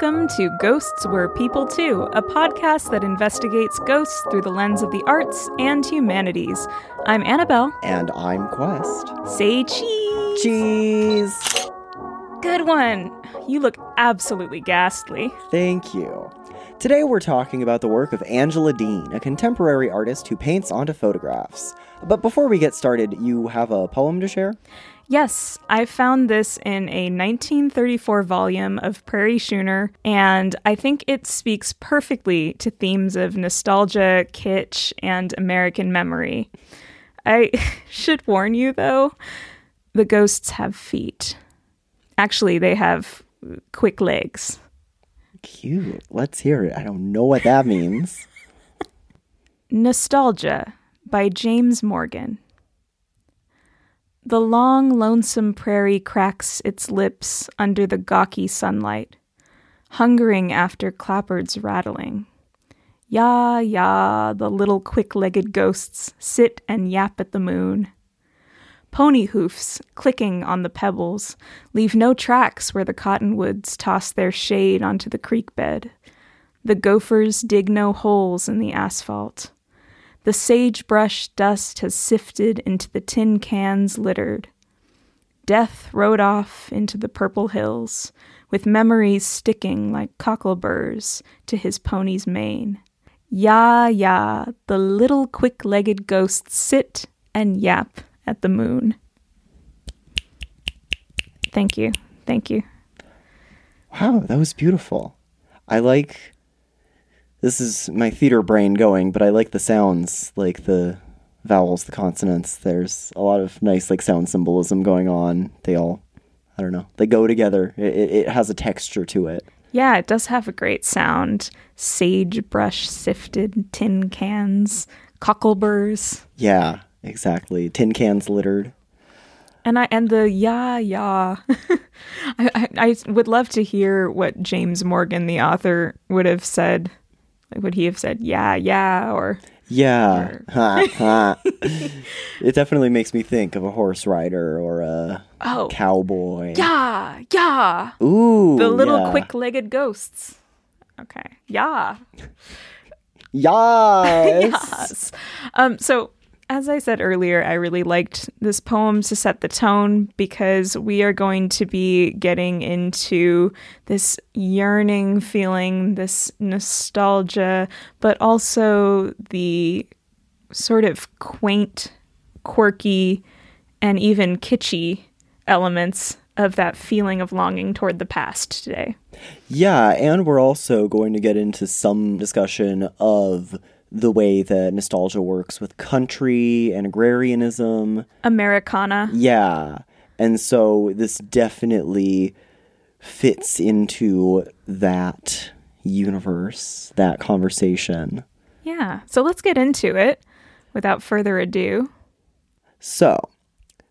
Welcome to Ghosts Were People Too, a podcast that investigates ghosts through the lens of the arts and humanities. I'm Annabelle. And I'm Quest. Say cheese. Cheese. Good one. You look absolutely ghastly. Thank you. Today we're talking about the work of Angela Deane, a contemporary artist who paints onto photographs. But before we get started, you have a poem to share? Yes, I found this in a 1934 volume of Prairie Schooner, and I think it speaks perfectly to themes of nostalgia, kitsch, and American memory. I should warn you, though, the ghosts have feet. Actually, they have quick legs. Cute. Let's hear it. I don't know what that means. Nostalgia by James Morgan. The long, lonesome prairie cracks its lips under the gawky sunlight, hungering after clapboards rattling. Ya, ya, the little quick legged ghosts sit and yap at the moon. Pony hoofs, clicking on the pebbles, leave no tracks where the cottonwoods toss their shade onto the creek bed. The gophers dig no holes in the asphalt. The sagebrush dust has sifted into the tin cans littered. Death rode off into the purple hills, with memories sticking like cockleburs to his pony's mane. Ya, ya, the little quick legged ghosts sit and yap at the moon. Thank you. Thank you. Wow, that was beautiful. I like this is my theater brain going, but I like the sounds, like the vowels, the consonants. There's a lot of nice like sound symbolism going on. They all, I don't know, they go together. It, it, it has a texture to it. Yeah, it does have a great sound. Sagebrush sifted tin cans, cockleburs. Yeah, exactly. Tin cans littered. And I and the yeah yeah, I, I I would love to hear what James Morgan, the author, would have said Like, would he have said yeah, yeah, or yeah? Or... it definitely makes me think of a horse rider or a oh, cowboy. Yeah, yeah. Ooh, the little yeah. quick-legged ghosts. Okay, yeah. Yes. yes. Um. So as I said earlier, I really liked this poem to set the tone because we are going to be getting into this yearning feeling, this nostalgia, but also the sort of quaint, quirky, and even kitschy elements of that feeling of longing toward the past today. Yeah, and we're also going to get into some discussion of the way that nostalgia works with country and agrarianism, Americana. Yeah. And so this definitely fits into that universe, that conversation. Yeah. So let's get into it without further ado. So,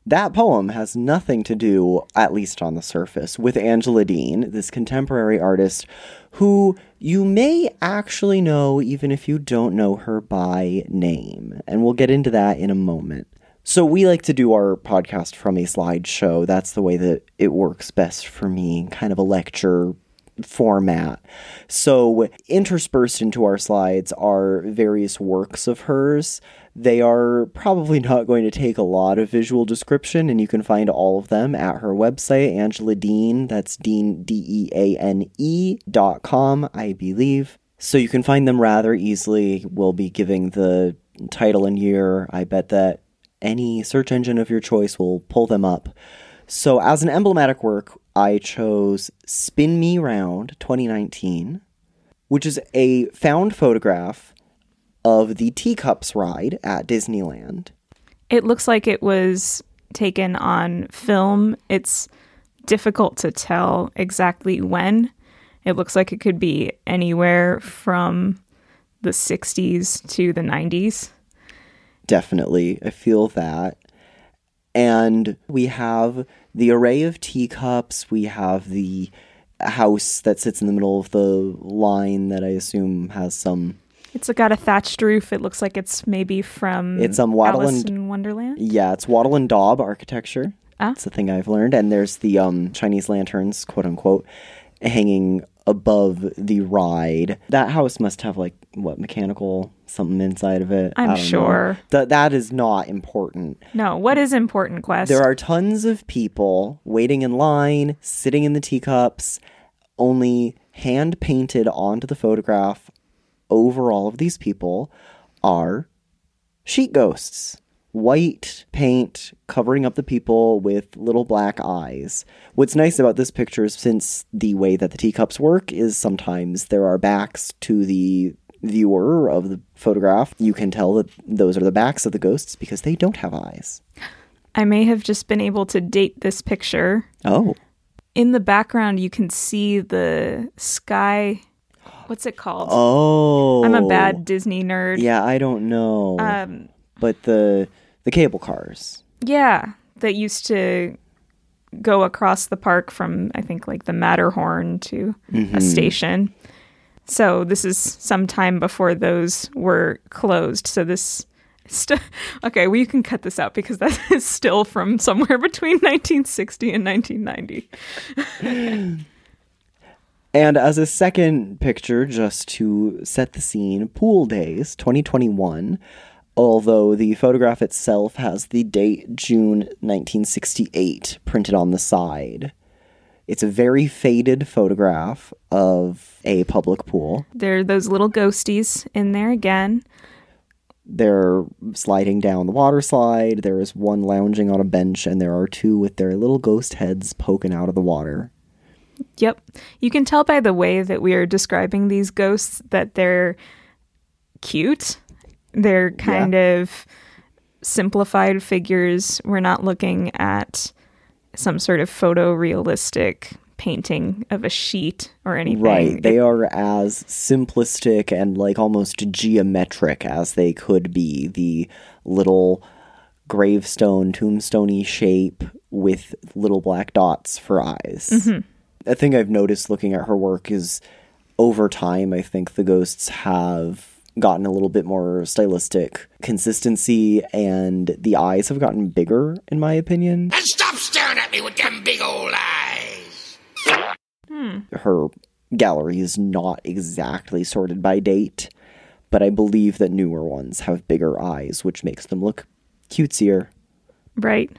that poem has nothing to do, at least on the surface, with Angela Deane, this contemporary artist who you may actually know even if you don't know her by name. And we'll get into that in a moment. So, we like to do our podcast from a slideshow. That's the way that it works best for me, kind of a lecture format. So, interspersed into our slides are various works of hers they are probably not going to take a lot of visual description, and you can find all of them at her website, Angela Deane. That's Deane, D E A N E dot com, I believe. So you can find them rather easily. We'll be giving the title and year. I bet that any search engine of your choice will pull them up. So, as an emblematic work, I chose Spin Me Round 2019, which is a found photograph of the teacups ride at Disneyland. It looks like it was taken on film. It's difficult to tell exactly when. It looks like it could be anywhere from the 60s to the 90s. Definitely. I feel that. And we have the array of teacups. We have the house that sits in the middle of the line that I assume has some it's got a thatched roof. It looks like it's maybe from it's um Alice in Wonderland. Yeah, it's Wattle and Daub architecture. Ah. That's the thing I've learned. And there's the um Chinese lanterns, quote unquote, hanging above the ride. That house must have like what mechanical something inside of it. I'm I don't know. sure. That that is not important. No, what is important, Quest? There are tons of people waiting in line, sitting in the teacups, only hand painted onto the photograph over all of these people are sheet ghosts. White paint covering up the people with little black eyes. What's nice about this picture is since the way that the teacups work is sometimes there are backs to the viewer of the photograph. You can tell that those are the backs of the ghosts because they don't have eyes. I may have just been able to date this picture. Oh. In the background, you can see the sky. What's it called? Oh. I'm a bad Disney nerd. Yeah, I don't know. Um, but the the cable cars. yeah, that used to go across the park from I think like the Matterhorn to Mm-hmm. a station. So this is some time before those were closed. So this st- okay, we can cut this out because that is still from somewhere between 1960 and 1990. And as a second picture, just to set the scene, Pool Days 2021. Although the photograph itself has the date June 1968 printed on the side. It's a very faded photograph of a public pool. There are those little ghosties in there again. They're sliding down the water slide. There is one lounging on a bench, and there are two with their little ghost heads poking out of the water. Yep. You can tell by the way that we are describing these ghosts that they're cute. They're kind of simplified figures. We're not looking at some sort of photorealistic painting of a sheet or anything. Right. They are as simplistic and like almost geometric as they could be. The little gravestone, tombstoney shape with little black dots for eyes. Mm-hmm. A thing I've noticed looking at her work is over time, I think the ghosts have gotten a little bit more stylistic consistency and the eyes have gotten bigger, in my opinion. And stop staring at me with them big old eyes. Hmm. her gallery is not exactly sorted by date, but I believe that newer ones have bigger eyes, which makes them look cutesier. right.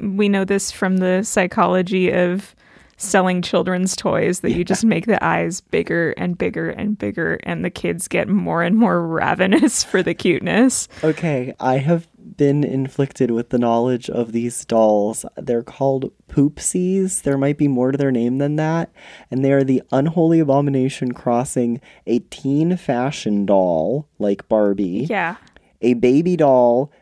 We know this from the psychology of selling children's toys that you just make the eyes bigger and bigger and bigger and the kids get more and more ravenous for the cuteness. Okay, I have been inflicted with the knowledge of these dolls. They're called poopsies. There might be more to their name than that. And they are the unholy abomination crossing a teen fashion doll, like Barbie, Yeah. a baby doll,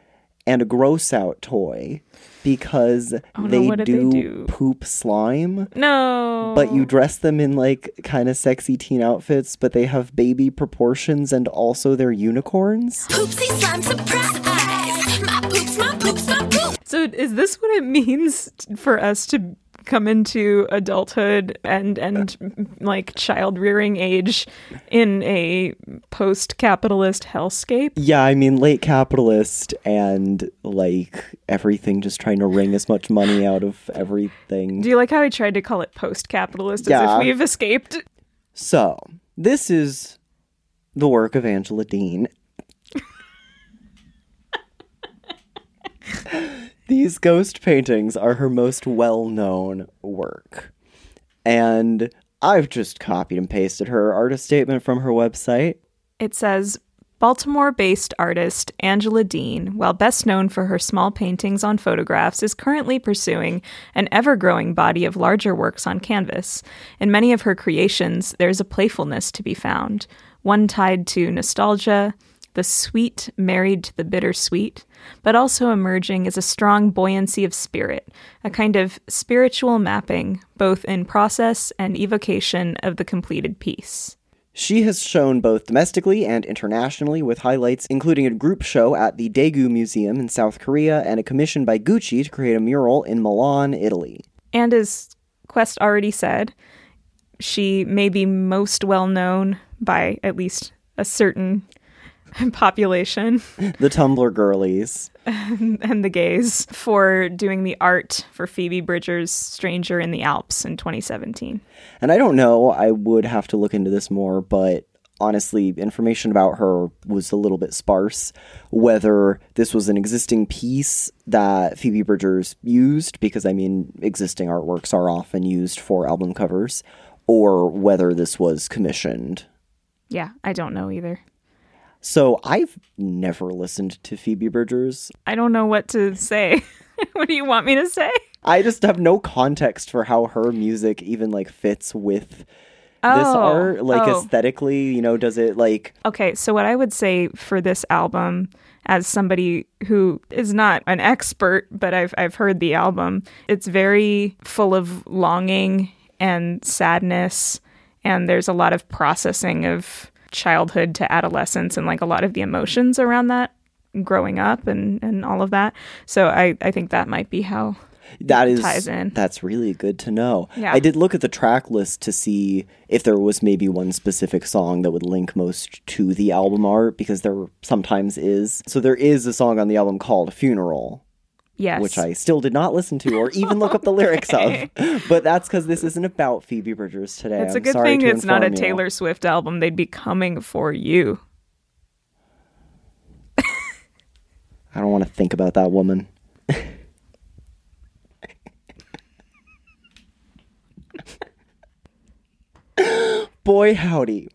and a gross out toy because Oh, no, they, what did they do do? poop slime. No. But you dress them in like kind of sexy teen outfits, but they have baby proportions and also they're unicorns. Poopsie slime surprise. My poops, my poops, my poops. So is this what it means for us to come into adulthood and and like child rearing age in a post capitalist hellscape? Yeah, I mean late capitalist and like everything just trying to wring as much money out of everything. Do you like how I tried to call it post capitalist as if we've escaped? So, this is the work of Angela Deane. These ghost paintings are her most well known work. And I've just copied and pasted her artist statement from her website. It says Baltimore based artist Angela Deane, while best known for her small paintings on photographs, is currently pursuing an ever growing body of larger works on canvas. In many of her creations, there's a playfulness to be found, one tied to nostalgia, the sweet married to the bittersweet, but also emerging is a strong buoyancy of spirit, a kind of spiritual mapping, both in process and evocation of the completed piece. She has shown both domestically and internationally with highlights including a group show at the Daegu Museum in South Korea and a commission by Gucci to create a mural in Milan, Italy. And as Quest already said, she may be most well known by at least a certain population the Tumblr girlies. and the gays for doing the art for Phoebe Bridgers' Stranger in the Alps in 2017. And I don't know, I would have to look into this more, but honestly, information about her was a little bit sparse. Whether this was an existing piece that Phoebe Bridgers used, because I mean, existing artworks are often used for album covers, or whether this was commissioned. Yeah, I don't know either. So I've never listened to Phoebe Bridgers. I don't know what to say. what do you want me to say? I just have no context for how her music even like fits with this Oh, art. Like oh. aesthetically, you know, does it like Okay, so what I would say for this album, as somebody who is not an expert, but I've I've heard the album, it's very full of longing and sadness, and there's a lot of processing of childhood to adolescence and like a lot of the emotions around that growing up and and all of that. So I I think that might be how that is ties in. that's really good to know. Yeah. I did look at the track list to see if there was maybe one specific song that would link most to the album art because there sometimes is. So there is a song on the album called Funeral, yes. which I still did not listen to or even look up the lyrics of. But that's because this isn't about Phoebe Bridgers today. It's a I'm good thing it's not a inform you. Taylor Swift album. They'd be coming for you. I don't want to think about that woman. Boy, howdy.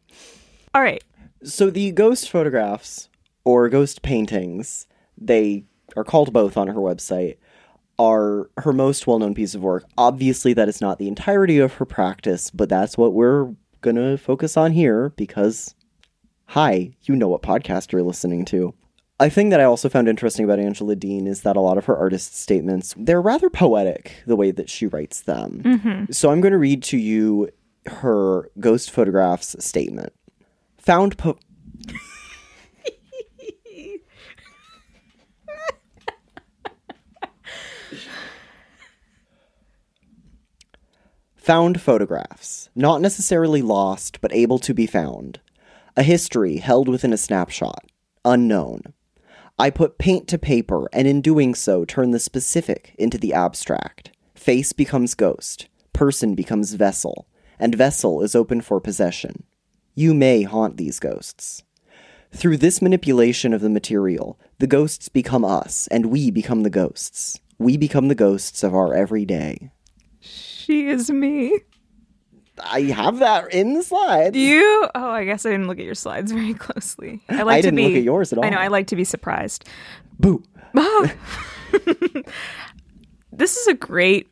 All right. So the ghost photographs or ghost paintings, they are called both on her website, are her most well-known piece of work. Obviously that is not the entirety of her practice, but that's what we're going to focus on here because hi, you know what podcast you're listening to. A thing that I also found interesting about Angela Deane is that a lot of her artist statements, they're rather poetic the way that she writes them. Mm-hmm. So I'm going to read to you her ghost photographs statement. Found po- Found photographs, not necessarily lost, but able to be found. A history held within a snapshot, unknown. I put paint to paper, and in doing so, turn the specific into the abstract. Face becomes ghost, person becomes vessel, and vessel is open for possession. You may haunt these ghosts. Through this manipulation of the material, the ghosts become us, and we become the ghosts. We become the ghosts of our everyday. She is me. I have that in the slides. You? Oh, I guess I didn't look at your slides very closely. I like I to didn't be, look at yours at all. I know. I like to be surprised. Boo. This is a great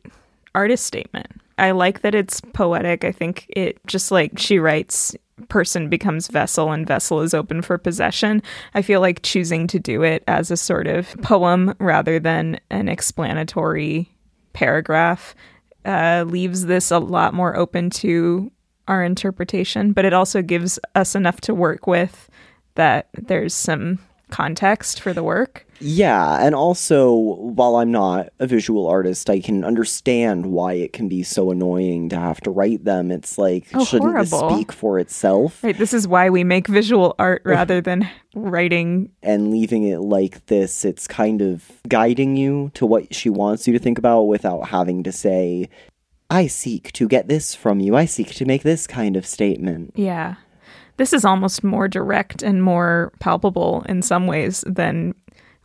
artist statement. I like that it's poetic. I think it just like she writes person becomes vessel and vessel is open for possession. I feel like choosing to do it as a sort of poem rather than an explanatory paragraph uh, leaves this a lot more open to our interpretation, but it also gives us enough to work with that there's some context for the work. Yeah, and also, while I'm not a visual artist, I can understand why it can be so annoying to have to write them. It's like, Oh, shouldn't this speak for itself? Right, this is why we make visual art rather than writing. And leaving it like this, it's kind of guiding you to what she wants you to think about without having to say, I seek to get this from you. I seek to make this kind of statement. Yeah. This is almost more direct and more palpable in some ways than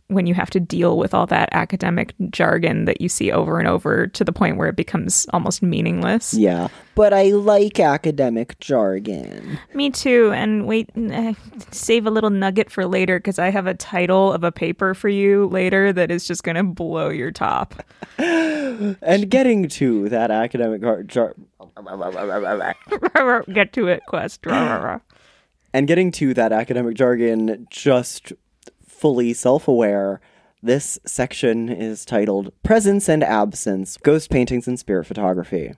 when you have to deal with all that academic jargon that you see over and over to the point where it becomes almost meaningless. Yeah, but I like academic jargon. Me too. And wait, eh, save a little nugget for later because I have a title of a paper for you later that is just going to blow your top. And getting to that academic jar- jar- Get to it, Quest. And getting to that academic jargon just fully self-aware this section is titled presence and absence ghost paintings and spirit photography.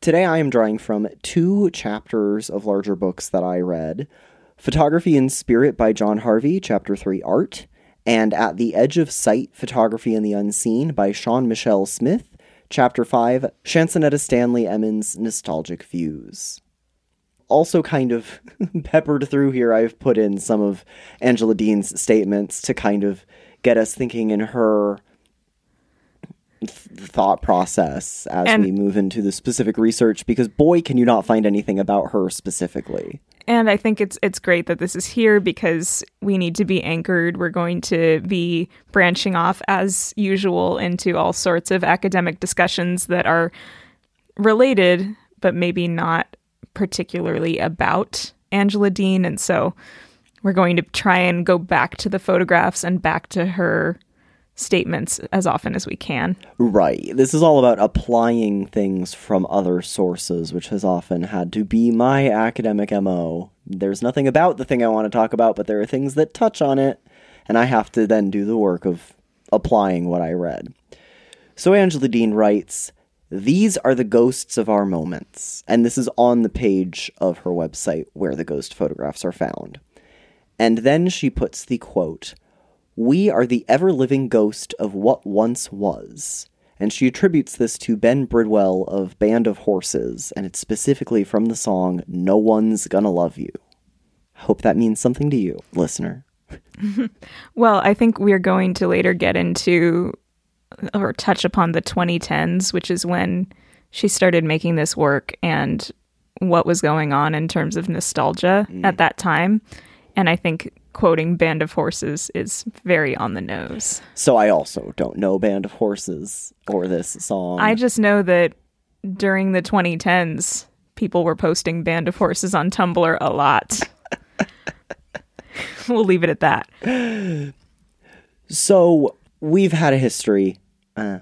Today i am drawing from two chapters of larger books that i read photography in spirit by john harvey chapter 3 art and at the edge of sight photography in the unseen by shawn michelle smith chapter 5 chansonetta stanley emmons nostalgic views also kind of peppered through here, I've put in some of Angela Deane's statements to kind of get us thinking in her th- thought process as And- we move into the specific research because boy can you not find anything about her specifically. And I think it's it's great that this is here because we need to be anchored. We're going to be branching off as usual into all sorts of academic discussions that are related, but maybe not particularly about Angela Deane. And so we're going to try and go back to the photographs and back to her statements as often as we can. Right. This is all about applying things from other sources, which has often had to be my academic MO. There's nothing about the thing I want to talk about, but there are things that touch on it, and I have to then do the work of applying what I read. So Angela Deane writes, These are the ghosts of our moments. And this is on the page of her website where the ghost photographs are found. And then she puts the quote, We are the ever living ghost of what once was. And she attributes this to Ben Bridwell of Band of Horses, and it's specifically from the song No One's Gonna Love You. Hope that means something to you, listener. Well, I think we're going to later get into or touch upon the 2010s, which is when she started making this work and what was going on in terms of nostalgia mm. at that time. And I think quoting Band of Horses is very on the nose. So I also don't know Band of Horses or this song. I just know that during the 2010s, people were posting Band of Horses on Tumblr a lot. we'll leave it at that. So we've had a history, uh,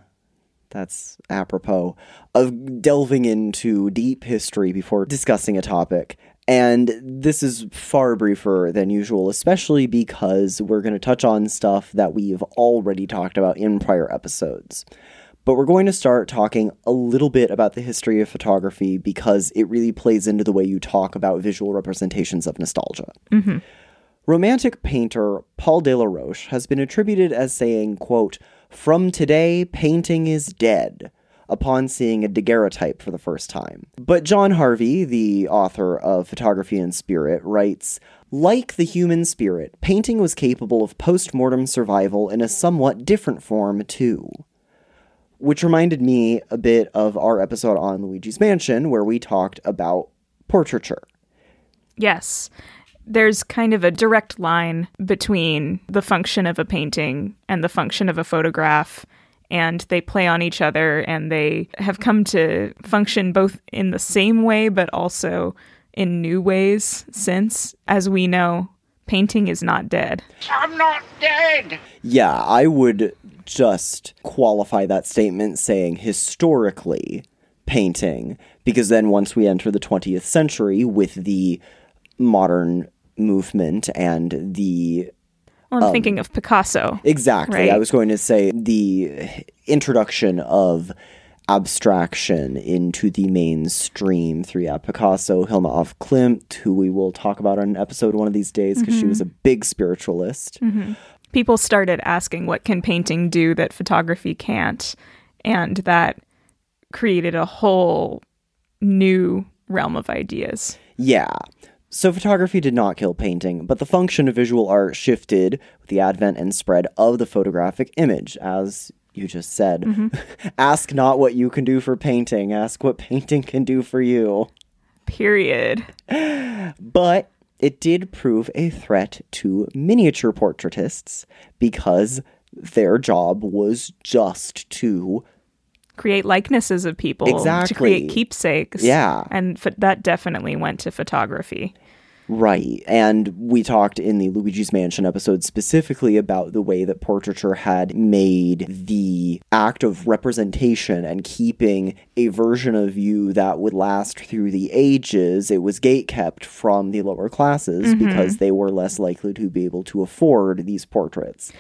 that's apropos, of delving into deep history before discussing a topic. And this is far briefer than usual, especially because we're going to touch on stuff that we've already talked about in prior episodes. But we're going to start talking a little bit about the history of photography because it really plays into the way you talk about visual representations of nostalgia. Romantic painter Paul Delaroche has been attributed as saying, quote, From today, painting is dead, upon seeing a daguerreotype for the first time. But John Harvey, the author of Photography and Spirit, writes, like the human spirit, painting was capable of post-mortem survival in a somewhat different form, too. Which reminded me a bit of our episode on Luigi's Mansion, where we talked about portraiture. Yes. There's kind of a direct line between the function of a painting and the function of a photograph, and they play on each other and they have come to function both in the same way but also in new ways since. As we know, painting is not dead. I'm not dead. Yeah, I would just qualify that statement saying historically painting, because then once we enter the 20th century with the modern movement and the. Well, I'm um, thinking of Picasso. Exactly, Right. I was going to say the introduction of abstraction into the mainstream through yeah, Picasso, Hilma af Klint, who we will talk about on an episode one of these days because she mm-hmm. was a big spiritualist. Mm-hmm. people started asking what can painting do that photography can't and that created a whole new realm of ideas Yeah. So photography did not kill painting, but the function of visual art shifted with the advent and spread of the photographic image, as you just said. Mm-hmm. ask not what you can do for painting, ask what painting can do for you. period But it did prove a threat to miniature portraitists because their job was just to create likenesses of people to create keepsakes Yeah. and ph- that definitely went to photography Right. And we talked in the Luigi's Mansion episode specifically about the way that portraiture had made the act of representation and keeping a version of you that would last through the ages. It was gatekept from the lower classes mm-hmm. because they were less likely to be able to afford these portraits.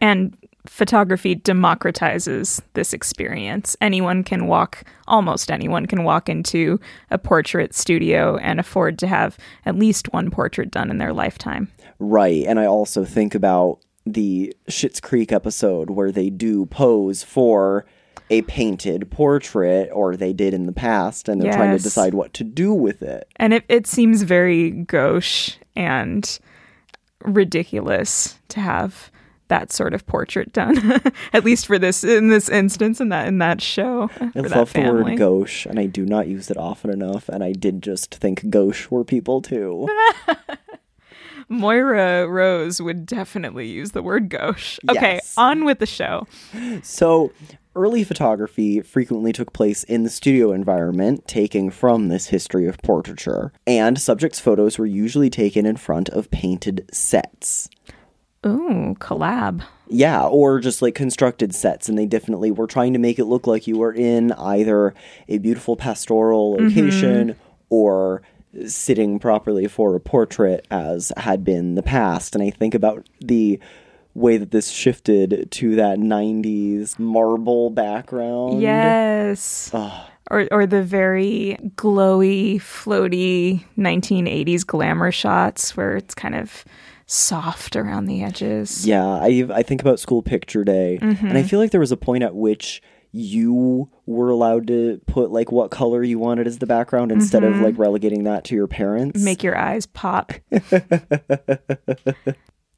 and photography democratizes this experience anyone can walk almost anyone can walk into a portrait studio and afford to have at least one portrait done in their lifetime Right. And I also think about the Schitt's Creek episode where they do pose for a painted portrait, or they did in the past, and they're trying to decide what to do with it. And it, it seems very gauche and ridiculous to have that sort of portrait done. At least for this in this instance in that in that show. I love the word gauche, and I do not use it often enough, and I did just think gauche were people too. Moira Rose would definitely use the word gauche. Okay, Yes. on with the show. So, early photography frequently took place in the studio environment, taking from this history of portraiture, and subjects' photos were usually taken in front of painted sets. Ooh, collab. Yeah, or just like constructed sets, and they definitely were trying to make it look like you were in either a beautiful pastoral mm-hmm. location or sitting properly for a portrait, as had been the past. And I think about the way that this shifted to that 90s marble background. Yes. Or, or the very glowy, floaty 1980s glamour shots where it's kind of soft around the edges. Yeah, I I think about school picture day, and I mm-hmm. feel like there was a point at which you were allowed to put like what color you wanted as the background instead of like mm-hmm. relegating that to your parents. Make your eyes pop.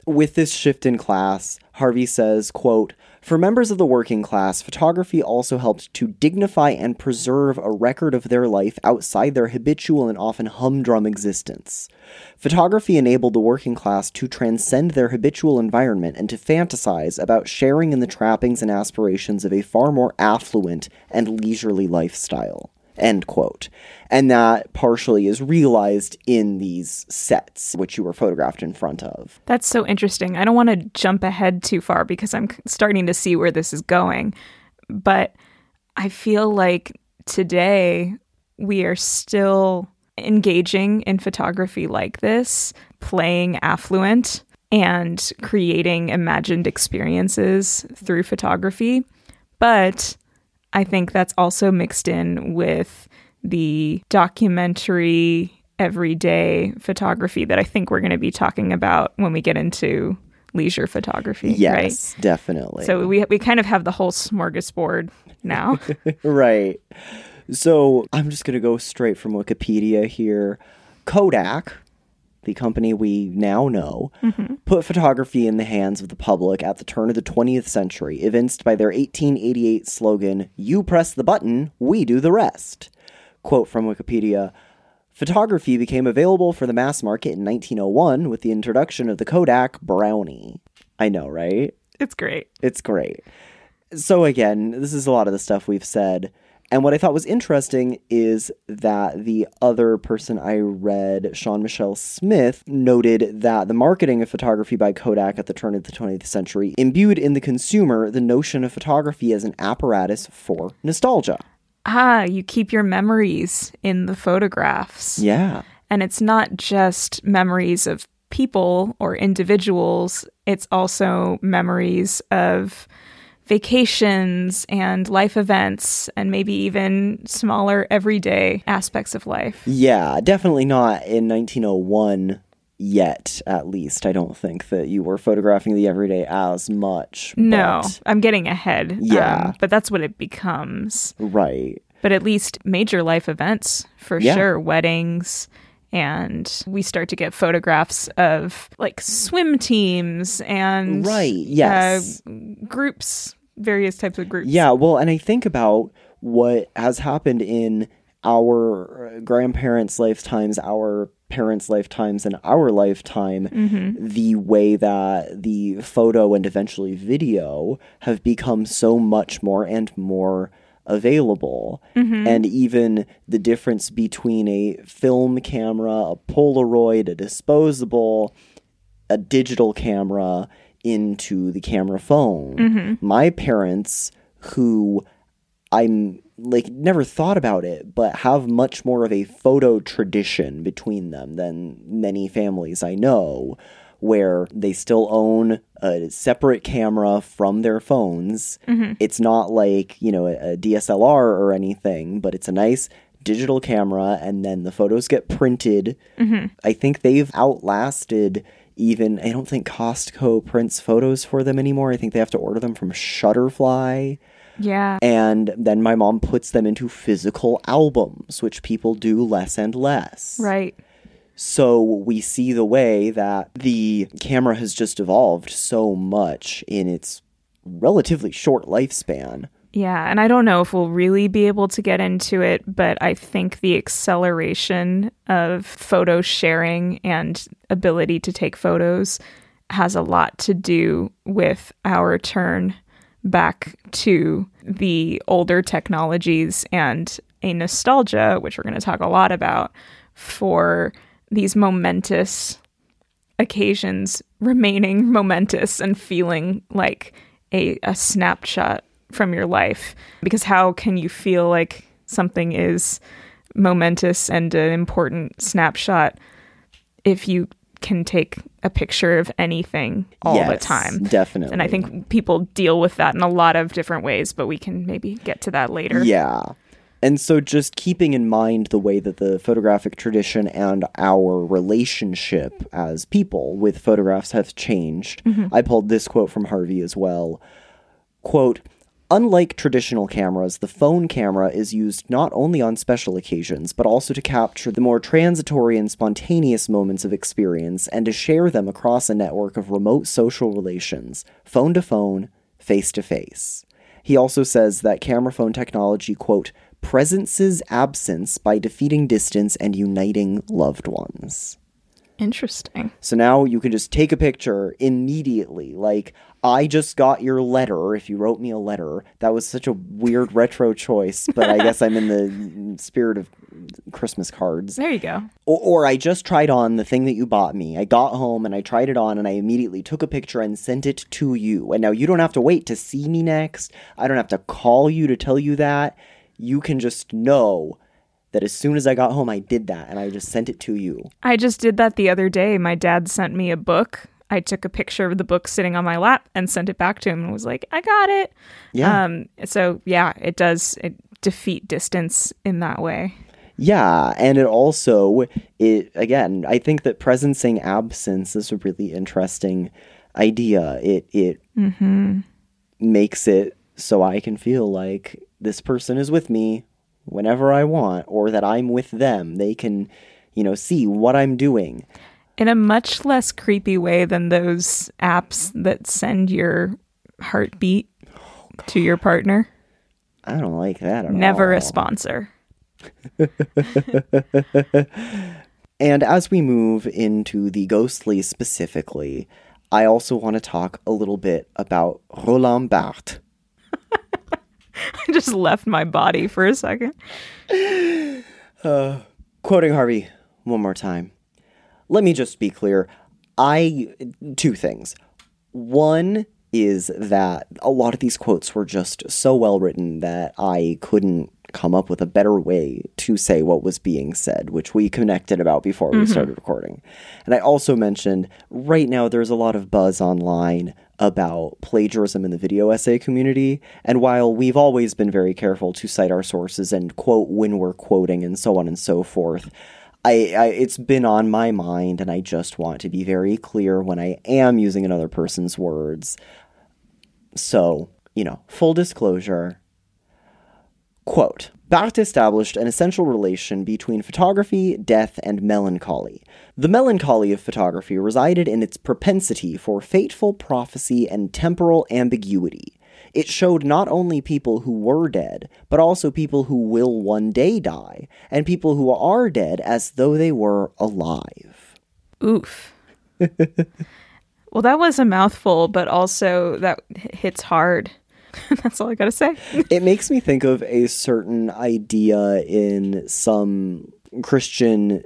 With this shift in class, Harvey says, quote, For members of the working class, photography also helped to dignify and preserve a record of their life outside their habitual and often humdrum existence. Photography enabled the working class to transcend their habitual environment and to fantasize about sharing in the trappings and aspirations of a far more affluent and leisurely lifestyle. End quote. And that partially is realized in these sets, which you were photographed in front of. That's so interesting. I don't want to jump ahead too far because I'm starting to see where this is going. But I feel like today we are still engaging in photography like this, playing affluent and creating imagined experiences through photography. But I think that's also mixed in with the documentary, everyday photography that I think we're going to be talking about when we get into leisure photography. Right? Yes, definitely. So we we kind of have the whole smorgasbord now. right. So I'm just going to go straight from Wikipedia here. Kodak, the company we now know, put photography in the hands of the public at the turn of the 20th century, evinced by their 1888 slogan, You press the button, we do the rest. Quote from Wikipedia Photography became available for the mass market in 1901 with the introduction of the Kodak Brownie. I know, right? it's great. It's great. So again, this is a lot of the stuff we've said. And what I thought was interesting is that the other person I read, Shawn Michelle Smith, noted that the marketing of photography by Kodak at the turn of the 20th century imbued in the consumer the notion of photography as an apparatus for nostalgia. Ah, you keep your memories in the photographs. Yeah. And it's not just memories of people or individuals, it's also memories of vacations and life events and maybe even smaller everyday aspects of life. Yeah, definitely not in 1901 yet, at least. I don't think that you were photographing the everyday as much. No, but- I'm getting ahead. um, Yeah. but that's what it becomes. right. But at least major life events for Yeah. sure, weddings. And we start to get photographs of like swim teams and Right, yes. uh, groups, various types of groups. Yeah, well, and I think about what has happened in our uh, grandparents' lifetimes, our parents' lifetimes, and our lifetime, the way that the photo and eventually video have become so much more and more available. Mm-hmm. And even the difference between a film camera, a Polaroid, a disposable, a digital camera into the camera phone. Mm-hmm. My parents, who I'm like never thought about it, but have much more of a photo tradition between them than many families I know, where they still own a separate camera from their phones. Mm-hmm. It's not like, you know, a, a DSLR or anything, but it's a nice digital camera and then the photos get printed. Mm-hmm. I think they've outlasted even I don't think Costco prints photos for them anymore. I think they have to order them from Shutterfly. Yeah. And then my mom puts them into physical albums, which people do less and less. Right. So we see the way that the camera has just evolved so much in its relatively short lifespan. Yeah, and I don't know if we'll really be able to get into it, but I think the acceleration of photo sharing and ability to take photos has a lot to do with our turn back to the older technologies and a nostalgia, which we're going to talk a lot about, for these momentous occasions remaining momentous and feeling like a, a snapshot from your life. Because how can you feel like something is momentous and an important snapshot if you can take a picture of anything all the time? definitely. And I think people deal with that in a lot of different ways, but we can maybe get to that later. Yeah. And so just keeping in mind the way that the photographic tradition and our relationship as people with photographs have changed, mm-hmm. I pulled this quote from Harvey as well. Quote, Unlike traditional cameras, the phone camera is used not only on special occasions, but also to capture the more transitory and spontaneous moments of experience and to share them across a network of remote social relations, phone to phone, face to face. He also says that camera phone technology, quote, presences absence by defeating distance and uniting loved ones. Interesting. So now you can just take a picture immediately. Like, I just got your letter. If you wrote me a letter, that was such a weird retro choice, but I guess I'm in the spirit of Christmas cards. There you go. Or, or I just tried on the thing that you bought me. I got home and I tried it on and I immediately took a picture and sent it to you. And now you don't have to wait to see me next. I don't have to call you to tell you that. You can just know that as soon as I got home, I did that and I just sent it to you. I just did that the other day. My dad sent me a book. I took a picture of the book sitting on my lap and sent it back to him and was like, I got it. Yeah. Um, so yeah, it does it defeat distance in that way. Yeah, and it also it again, I think that presencing absence is a really interesting idea. It it makes it so I can feel like this person is with me whenever I want or that I'm with them. They can, you know, see what I'm doing. In a much less creepy way than those apps that send your heartbeat to your partner. I don't like that at Never all. a sponsor. And as we move into the ghostly specifically, I also want to talk a little bit about Roland Barthes. I just left my body for a second. Uh, quoting Harvey one more time. Let me just be clear. I two things. One is that a lot of these quotes were just so well written that I couldn't come up with a better way to say what was being said, which we connected about before we mm-hmm. started recording. And I also mentioned right now there's a lot of buzz online about plagiarism in the video essay community. And while we've always been very careful to cite our sources and quote when we're quoting and so on and so forth, I, I it's been on my mind and I just want to be very clear when I am using another person's words. So, you know, full disclosure. Quote Barthes established an essential relation between photography, death, and melancholy. The melancholy of photography resided in its propensity for fateful prophecy and temporal ambiguity. It showed not only people who were dead, but also people who will one day die, and people who are dead as though they were alive. Oof. well, that was a mouthful, but also that hits hard. That's all I got to say. it makes me think of a certain idea in some Christian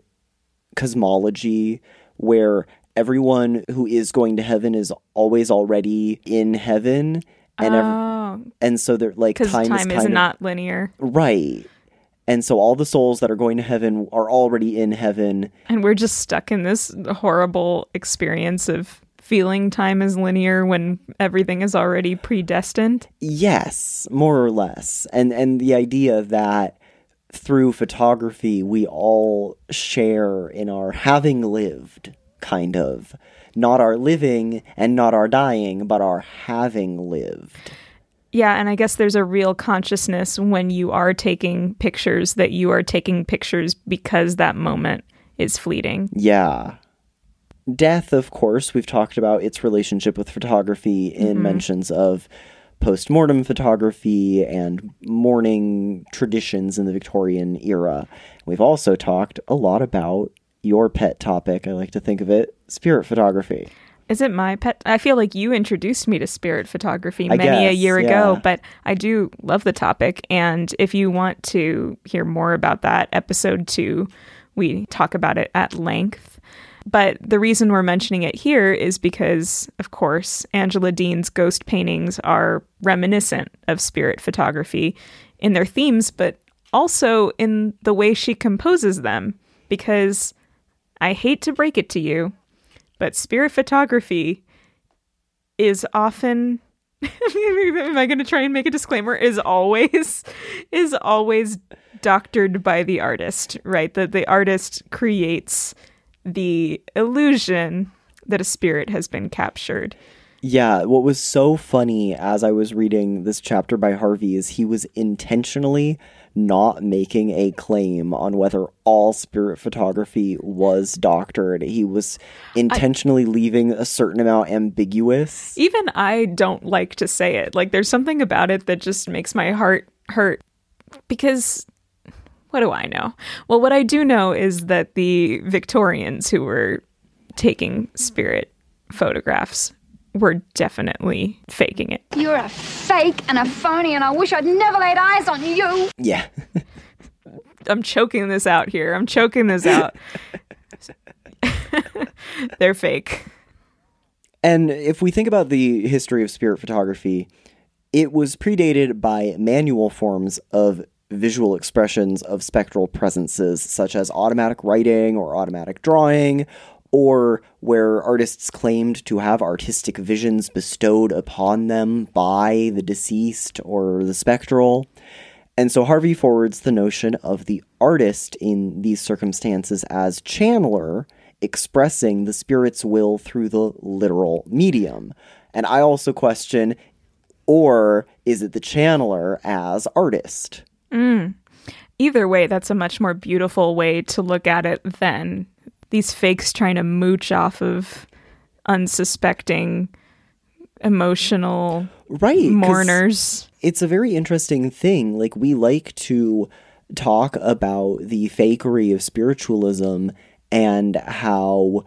cosmology where everyone who is going to heaven is always already in heaven and Oh, and so they're like time, time, is is, of not linear. right and so all the souls that are going to heaven are already in heaven And we're just stuck in this horrible experience of feeling time is linear when everything is already predestined. Yes, more or less. And and the idea that through photography we all share in our having lived kind of not our living and not our dying but our having lived. Yeah, and I guess there's a real consciousness when you are taking pictures that you are taking pictures because that moment is fleeting. Yeah. Death, of course, we've talked about its relationship with photography in mm-hmm. mentions of post mortem photography and mourning traditions in the Victorian era. We've also talked a lot about your pet topic, I like to think of it spirit photography. Is it my pet? I feel like you introduced me to spirit photography many a guess, year yeah. ago, but I do love the topic. And if you want to hear more about that, episode two, we talk about it at length. But the reason we're mentioning it here is because, of course, Angela Deane's ghost paintings are reminiscent of spirit photography in their themes, but also in the way she composes them. Because I hate to break it to you, but spirit photography is often am i going to try and make a disclaimer is always is always doctored by the artist right that the artist creates the illusion that a spirit has been captured Yeah, what was so funny as I was reading this chapter by Harvey is he was intentionally not making a claim on whether all spirit photography was doctored. He was intentionally leaving a certain amount ambiguous. even i don't like to say it like there's something about it that just makes my heart hurt because what do i know? Well what i do know is that the victorians who were taking spirit photographs were definitely faking it. You're a fake and a phony, and I wish I'd never laid eyes on you. Yeah. i'm choking this out here. I'm choking this out. They're fake. And if we think about the history of spirit photography, it was predated by manual forms of visual expressions of spectral presences, such as automatic writing or automatic drawing, or where artists claimed to have artistic visions bestowed upon them by the deceased or the spectral. And so Harvey forwards the notion of the artist in these circumstances as channeler, expressing the spirit's will through the literal medium. And I also question or is it the channeler as artist? Mm. either way that's a much more beautiful way to look at it than these fakes trying to mooch off of unsuspecting emotional Right. mourners It's a very interesting thing. Like, we like to talk about the fakery of spiritualism and how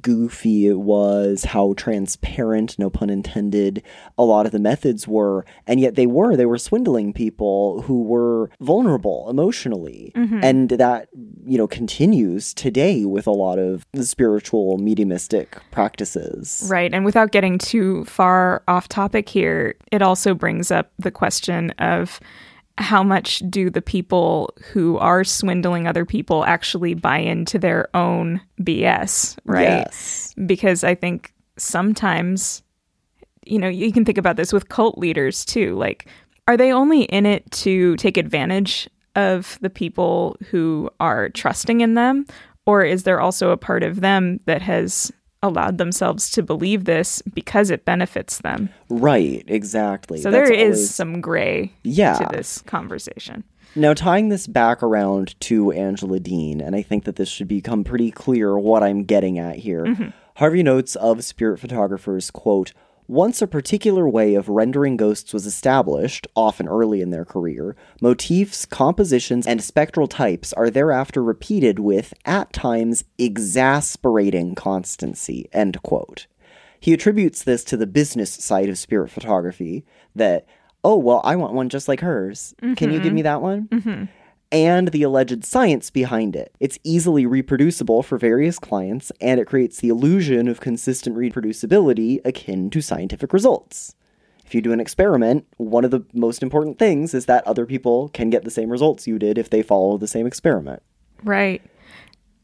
goofy it was, how transparent, no pun intended, a lot of the methods were. And yet they were. They were swindling people who were vulnerable emotionally. Mm-hmm. And that, you know, continues today with a lot of the spiritual mediumistic practices. Right. And without getting too far off topic here, it also brings up the question of how much do the people who are swindling other people actually buy into their own BS, right? Yes. Because I think sometimes, you know, you can think about this with cult leaders too. Like, are they only in it to take advantage of the people who are trusting in them? Or is there also a part of them that has allowed themselves to believe this because it benefits them? Right, exactly. So That's there is always- some gray Yeah. to this conversation. Now, tying this back around to Angela Deane, and I think that this should become pretty clear what I'm getting at here. Mm-hmm. Harvey notes of spirit photographers, quote, once a particular way of rendering ghosts was established, often early in their career, motifs, compositions, and spectral types are thereafter repeated with, at times, exasperating constancy. End quote. He attributes this to the business side of spirit photography that, oh, well, I want one just like hers. Can you give mm-hmm. me that one? Mm-hmm. And the alleged science behind it. It's easily reproducible for various clients, and it creates the illusion of consistent reproducibility akin to scientific results. If you do an experiment, one of the most important things is that other people can get the same results you did if they follow the same experiment. Right.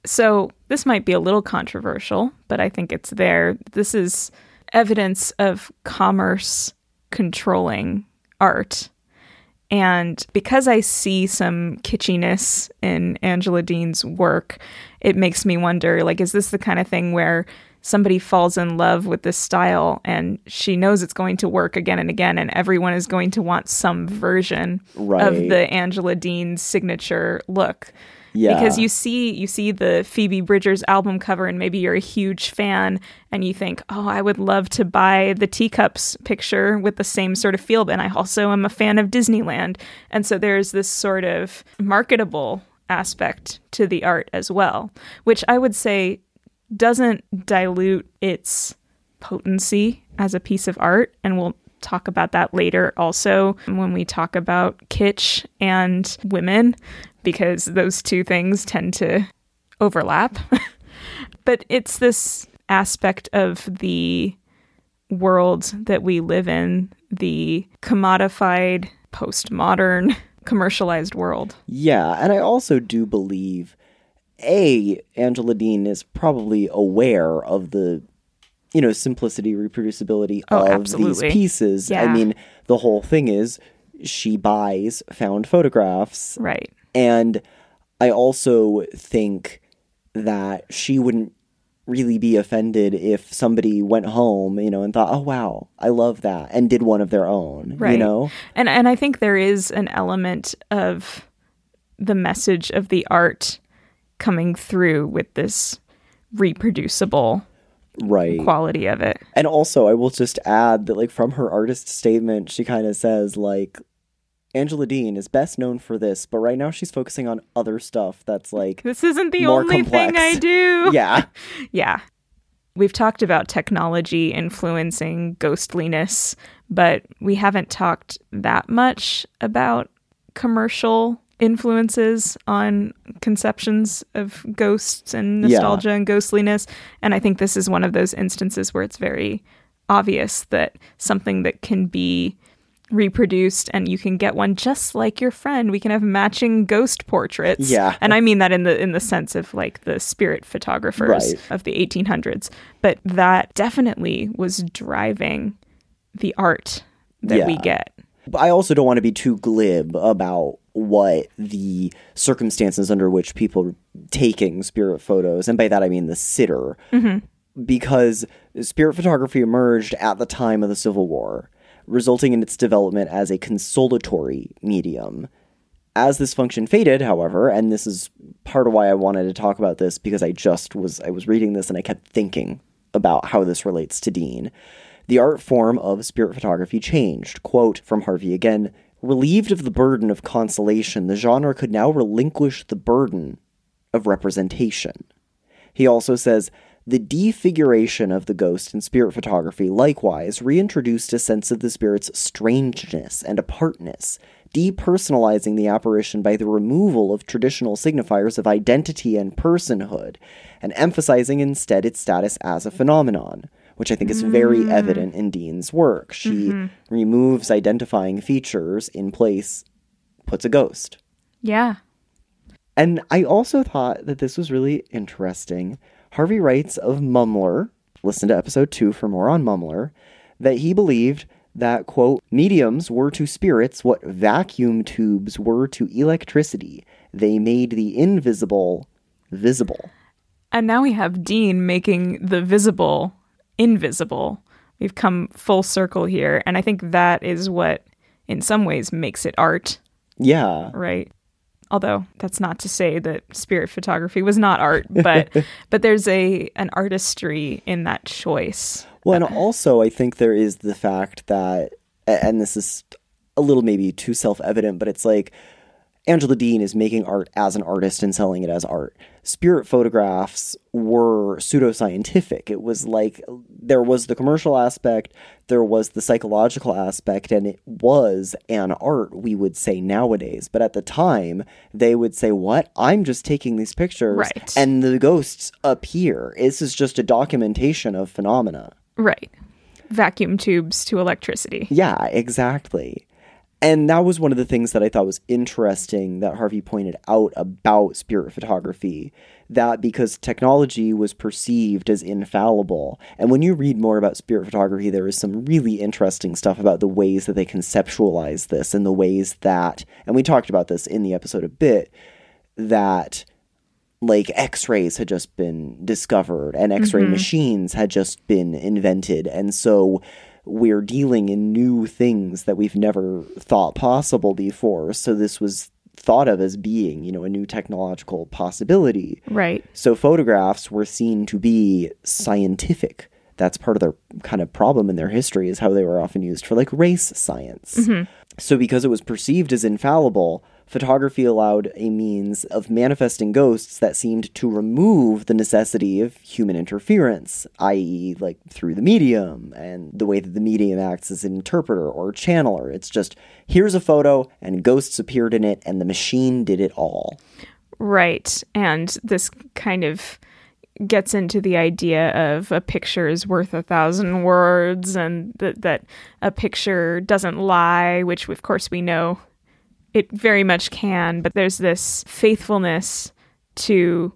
So this might be a little controversial, but I think it's there. This is evidence of commerce controlling art. And because I see some kitschiness in Angela Deane's work, it makes me wonder like, is this the kind of thing where somebody falls in love with this style and she knows it's going to work again and again and everyone is going to want some version of the Angela Deane signature look. Yeah. Because you see you see the Phoebe Bridgers album cover and maybe you're a huge fan and you think, "Oh, I would love to buy the teacups picture with the same sort of feel." And I also am a fan of Disneyland. And so there's this sort of marketable aspect to the art as well, which I would say doesn't dilute its potency as a piece of art and we'll talk about that later also when we talk about kitsch and women because those two things tend to overlap but it's this aspect of the world that we live in the commodified postmodern commercialized world Yeah, and I also do believe a Angela Deane is probably aware of the you know simplicity reproducibility Oh, of absolutely. these pieces. I mean, the whole thing is she buys found photographs right and I also think that she wouldn't really be offended if somebody went home, you know, and thought, "Oh wow, I love that," and did one of their own, right you know. and and i think there is an element of the message of the art coming through with this reproducible Right. quality of it And also, I will just add that, like, from her artist statement, she kind of says, like, Angela Deane is best known for this, but right now she's focusing on other stuff that's like, this isn't the only thing i do. Yeah, yeah. We've talked about technology influencing ghostliness but we haven't talked that much about commercial influences on conceptions of ghosts and Yeah. nostalgia and ghostliness. And i think this is one of those instances where it's very obvious that something that can be reproduced and you can get one just like your friend. We can have matching ghost portraits. Yeah. and i mean that in the in the sense of like the spirit photographers Right. of the 1800s but that definitely was driving the art that we get. I also don't want to be too glib about what the circumstances under which people are taking spirit photos, and by that I mean the sitter, mm-hmm. because spirit photography emerged at the time of the Civil War, resulting in its development as a consolatory medium. As this function faded, however, and this is part of why I wanted to talk about this because I just was I was reading this and I kept thinking about how this relates to Deane. The art form of spirit photography changed. Quote from Harvey again Relieved of the burden of consolation, the genre could now relinquish the burden of representation. He also says the defiguration of the ghost in spirit photography likewise reintroduced a sense of the spirit's strangeness and apartness, depersonalizing the apparition by the removal of traditional signifiers of identity and personhood, and emphasizing instead its status as a phenomenon, which I think is very mm. evident in Deane's work. She mm-hmm. removes identifying features in place, puts a ghost. yeah And I also thought that this was really interesting. Harvey writes of Mumler, listen to episode two for more on Mumler, that he believed that, quote, mediums were to spirits what vacuum tubes were to electricity. They made the invisible visible. and now we have deane making the visible invisible we've come full circle here and i think that is what in some ways makes it art Yeah. right although that's not to say that spirit photography was not art but but there's a an artistry in that choice. Well, and uh, also, I think there is the fact that, and this is a little maybe too self evident, but it's like Angela Deane is making art as an artist and selling it as art. Spirit photographs were pseudoscientific. It was like there was the commercial aspect, there was the psychological aspect, and it was an art, we would say nowadays. But at the time, they would say, What? I'm just taking these pictures, Right. and the ghosts appear. This is just a documentation of phenomena. right vacuum tubes to electricity Yeah, exactly. And that was one of the things that I thought was interesting that Harvey pointed out about spirit photography. That because technology was perceived as infallible. And when you read more about spirit photography, there is some really interesting stuff about the ways that they conceptualize this and the ways that, and we talked about this in the episode a bit, that like x-rays had just been discovered and x-ray mm-hmm. machines had just been invented and so we're dealing in new things that we've never thought possible before so this was thought of as being you know a new technological possibility Right. so photographs were seen to be scientific. That's part of their kind of problem in their history is how they were often used for like race science. Mm-hmm. So because it was perceived as infallible, photography allowed a means of manifesting ghosts that seemed to remove the necessity of human interference, i.e., like through the medium and the way that the medium acts as an interpreter or channeler. It's just here's a photo and ghosts appeared in it and the machine did it all. Right. And this kind of gets into the idea of a picture is worth a thousand words and that that a picture doesn't lie, which of course we know it very much can, but there's this faithfulness to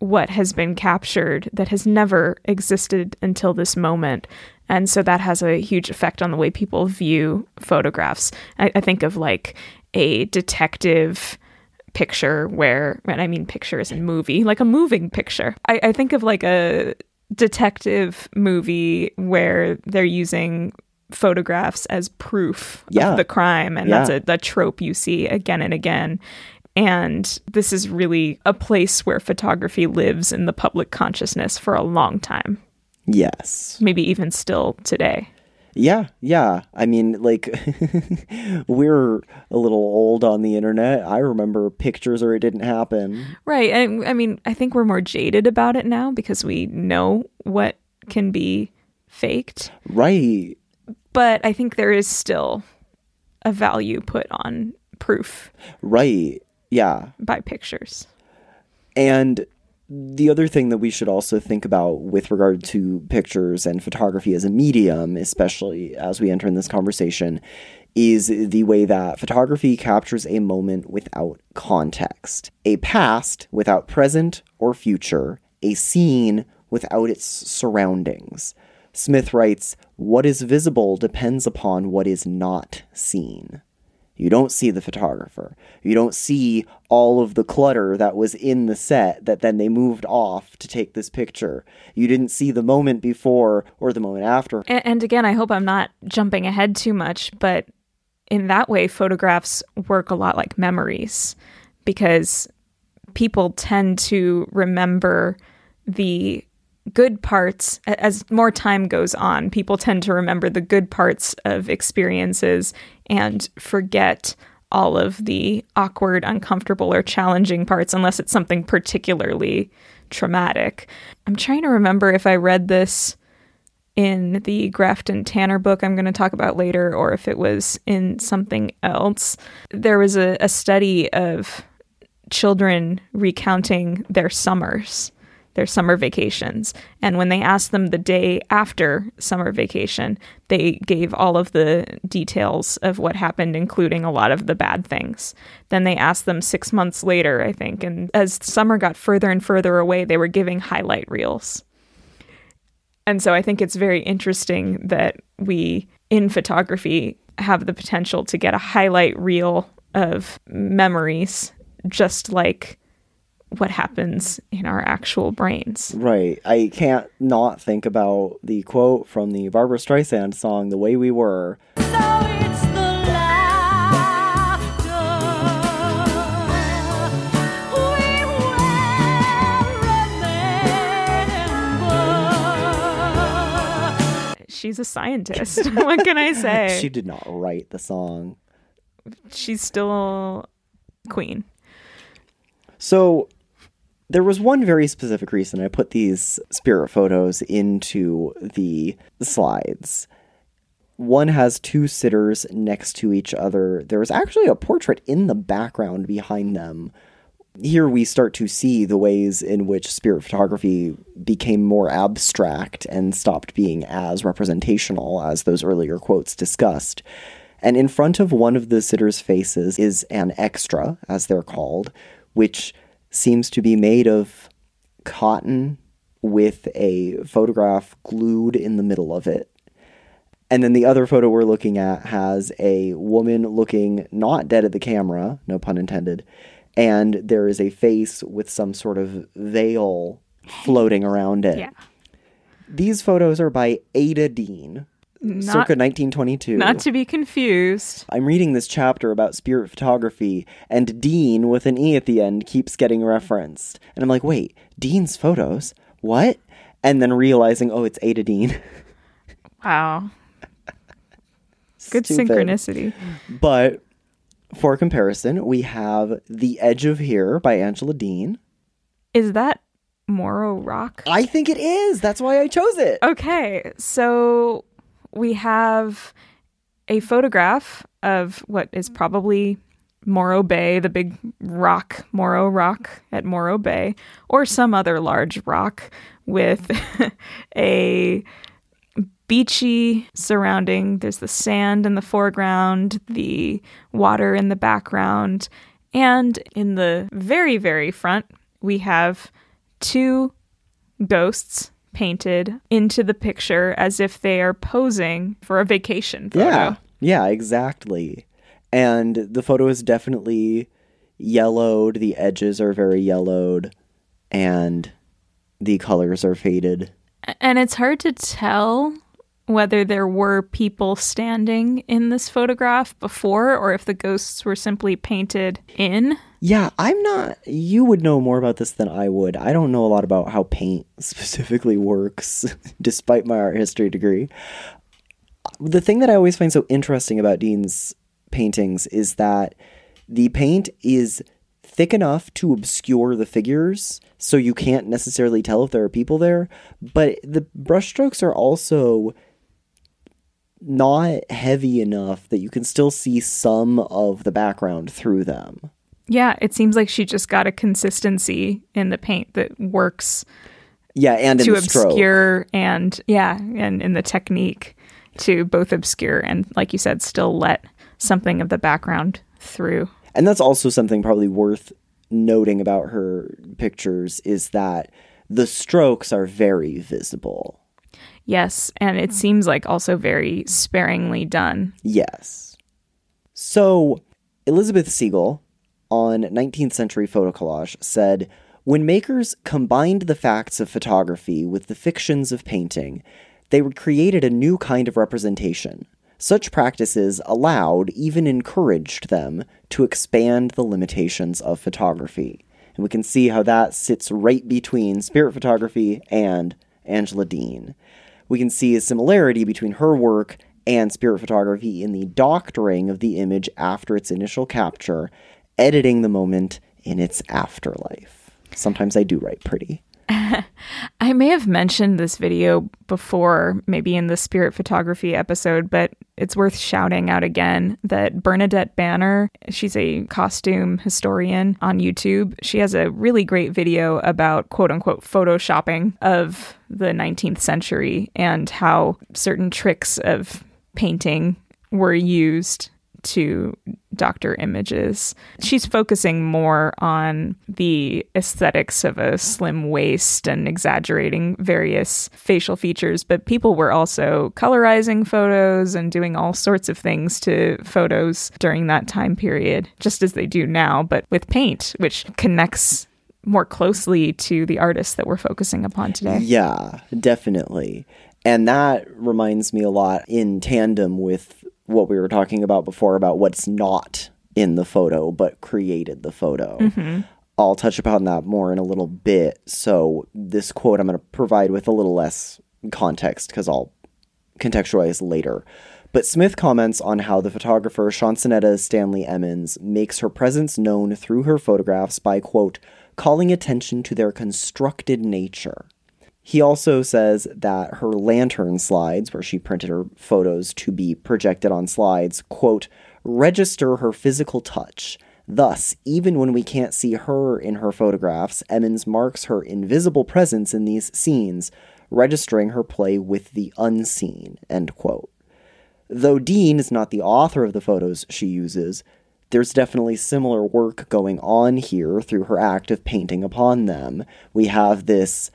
what has been captured that has never existed until this moment. And so that has a huge effect on the way people view photographs. I, I think of like a detective picture where, and I mean picture as in movie, like a moving picture. I, I think of like a detective movie where they're using photographs as proof Yeah. of the crime. And that's a, a trope you see again and again. And this is really a place where photography lives in the public consciousness for a long time, Yes. maybe even still today. Yeah, yeah. I mean, like, we're a little old on the internet. I remember pictures or it didn't happen. Right. And I mean, I think we're more jaded about it now because we know what can be faked. Right. But I think there is still a value put on proof Right. Yeah. by pictures. And the other thing that we should also think about with regard to pictures and photography as a medium, especially as we enter in this conversation, is the way that photography captures a moment without context, a past without present or future, a scene without its surroundings. Smith writes, What is visible depends upon what is not seen. You don't see the photographer. You don't see all of the clutter that was in the set that then they moved off to take this picture. You didn't see the moment before or the moment after. And, and again, I hope I'm not jumping ahead too much, but in that way, photographs work a lot like memories because people tend to remember the good parts as more time goes on. People tend to remember the good parts of experiences and forget all of the awkward, uncomfortable, or challenging parts unless it's something particularly traumatic. I'm trying to remember if I read this in the Grafton Tanner book I'm going to talk about later, or if it was in something else. There was a, a study of children recounting their summers, their summer vacations. And when they asked them the day after summer vacation, they gave all of the details of what happened, including a lot of the bad things. Then they asked them six months later, I think. And as summer got further and further away, they were giving highlight reels. And so I think it's very interesting that we, in photography, have the potential to get a highlight reel of memories, just like what happens in our actual brains. Right. I can't not think about the quote from the Barbra Streisand song, The Way We Were. So it's the we will. She's a scientist. what can I say? She did not write the song. She's still queen. So there was one very specific reason I put these spirit photos into the slides. One has two sitters next to each other. There is actually a portrait in the background behind them. Here we start to see the ways in which spirit photography became more abstract and stopped being as representational as those earlier quotes discussed. And in front of one of the sitters' faces is an extra, as they're called, which seems to be made of cotton with a photograph glued in the middle of it. And then the other photo we're looking at has a woman looking not dead at the camera, no pun intended, and there is a face with some sort of veil floating around it. Yeah. These photos are by Ada Deane, circa 1922. Not to be confused. I'm reading this chapter about spirit photography, and Deane with an E at the end keeps getting referenced. And I'm like, wait, Deane's photos? What? And then realizing, oh, it's Ada Deane. Wow. Good Stupid. synchronicity. But for comparison, we have The Edge of Here by Angela Deane. Is that Morro Rock? I think it is. That's why I chose it. Okay, so we have a photograph of what is probably Morro Bay, the big rock, Morro Rock at Morro Bay, or some other large rock with a beachy surrounding. There's the sand in the foreground, the water in the background, and in the very, very front, we have two ghosts painted into the picture as if they are posing for a vacation photo. Yeah. Yeah, exactly. And the photo is definitely yellowed. The edges are very yellowed. And the colors are faded. And it's hard to tell whether there were people standing in this photograph before or if the ghosts were simply painted in. Yeah, I'm not. You would know more about this than I would. I don't know a lot about how paint specifically works, despite my art history degree. The thing that I always find so interesting about Deane's paintings is that the paint is thick enough to obscure the figures, so you can't necessarily tell if there are people there, but the brushstrokes are also not heavy enough that you can still see some of the background through them. Yeah, it seems like she just got a consistency in the paint that works Yeah, and in to the stroke. obscure and yeah, and in the technique to both obscure and like you said still let something of the background through. And that's also something probably worth noting about her pictures is that the strokes are very visible. Yes, and it seems like also very sparingly done. Yes. So, Elizabeth Siegel on 19th century photo collage said when makers combined the facts of photography with the fictions of painting, they created a new kind of representation. Such practices allowed, even encouraged them, to expand the limitations of photography. And we can see how that sits right between spirit photography and Angela Deane. We can see a similarity between her work and spirit photography in the doctoring of the image after its initial capture, editing the moment in its afterlife. Sometimes I do write pretty. I may have mentioned this video before, maybe in the spirit photography episode, but it's worth shouting out again that Bernadette Banner, she's a costume historian on YouTube. She has a really great video about quote unquote photoshopping of the 19th century and how certain tricks of painting were used to doctor images. She's focusing more on the aesthetics of a slim waist and exaggerating various facial features, but people were also colorizing photos and doing all sorts of things to photos during that time period, just as they do now, but with paint, which connects more closely to the artists that we're focusing upon today. Yeah, definitely. And that reminds me a lot in tandem with what we were talking about before about what's not in the photo but created the photo. Mm-hmm. I'll touch upon that more in a little bit. So, this quote I'm going to provide with a little less context because I'll contextualize later. But Smith comments on how the photographer Chansonetta Stanley Emmons makes her presence known through her photographs by, quote, calling attention to their constructed nature. He also says that her lantern slides, where she printed her photos to be projected on slides, quote, register her physical touch. Thus, even when we can't see her in her photographs, Emmons marks her invisible presence in these scenes, registering her play with the unseen, end quote. Though Deane is not the author of the photos she uses, there's definitely similar work going on here through her act of painting upon them. We have this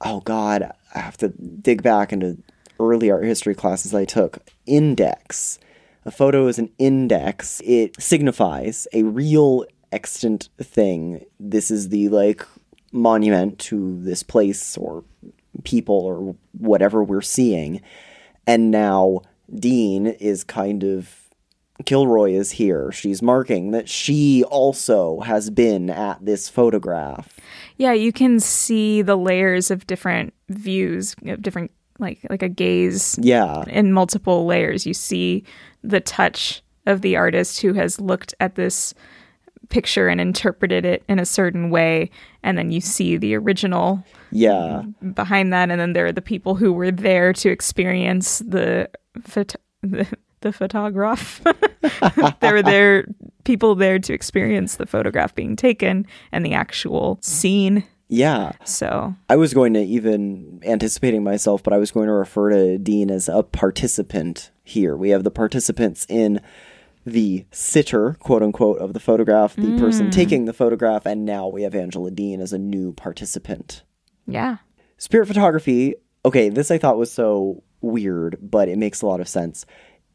oh god, I have to dig back into early art history classes I took. Index. A photo is an index. It signifies a real extant thing. This is the like monument to this place or people or whatever we're seeing. And now Deane is kind of Kilroy is here. She's marking that she also has been at this photograph. Yeah, you can see the layers of different views, of different like like a gaze Yeah. in multiple layers. You see the touch of the artist who has looked at this picture and interpreted it in a certain way, and then you see the original Yeah. behind that, and then there are the people who were there to experience the phot- the, the photograph. there were there people there to experience the photograph being taken and the actual scene. Yeah. So I was going to even anticipating myself, but I was going to refer to Deane as a participant here. We have the participants in the sitter, quote unquote, of the photograph, the person mm. taking the photograph, and now we have Angela Deane as a new participant. yeah, Spirit photography, okay, this I thought was so weird, but it makes a lot of sense.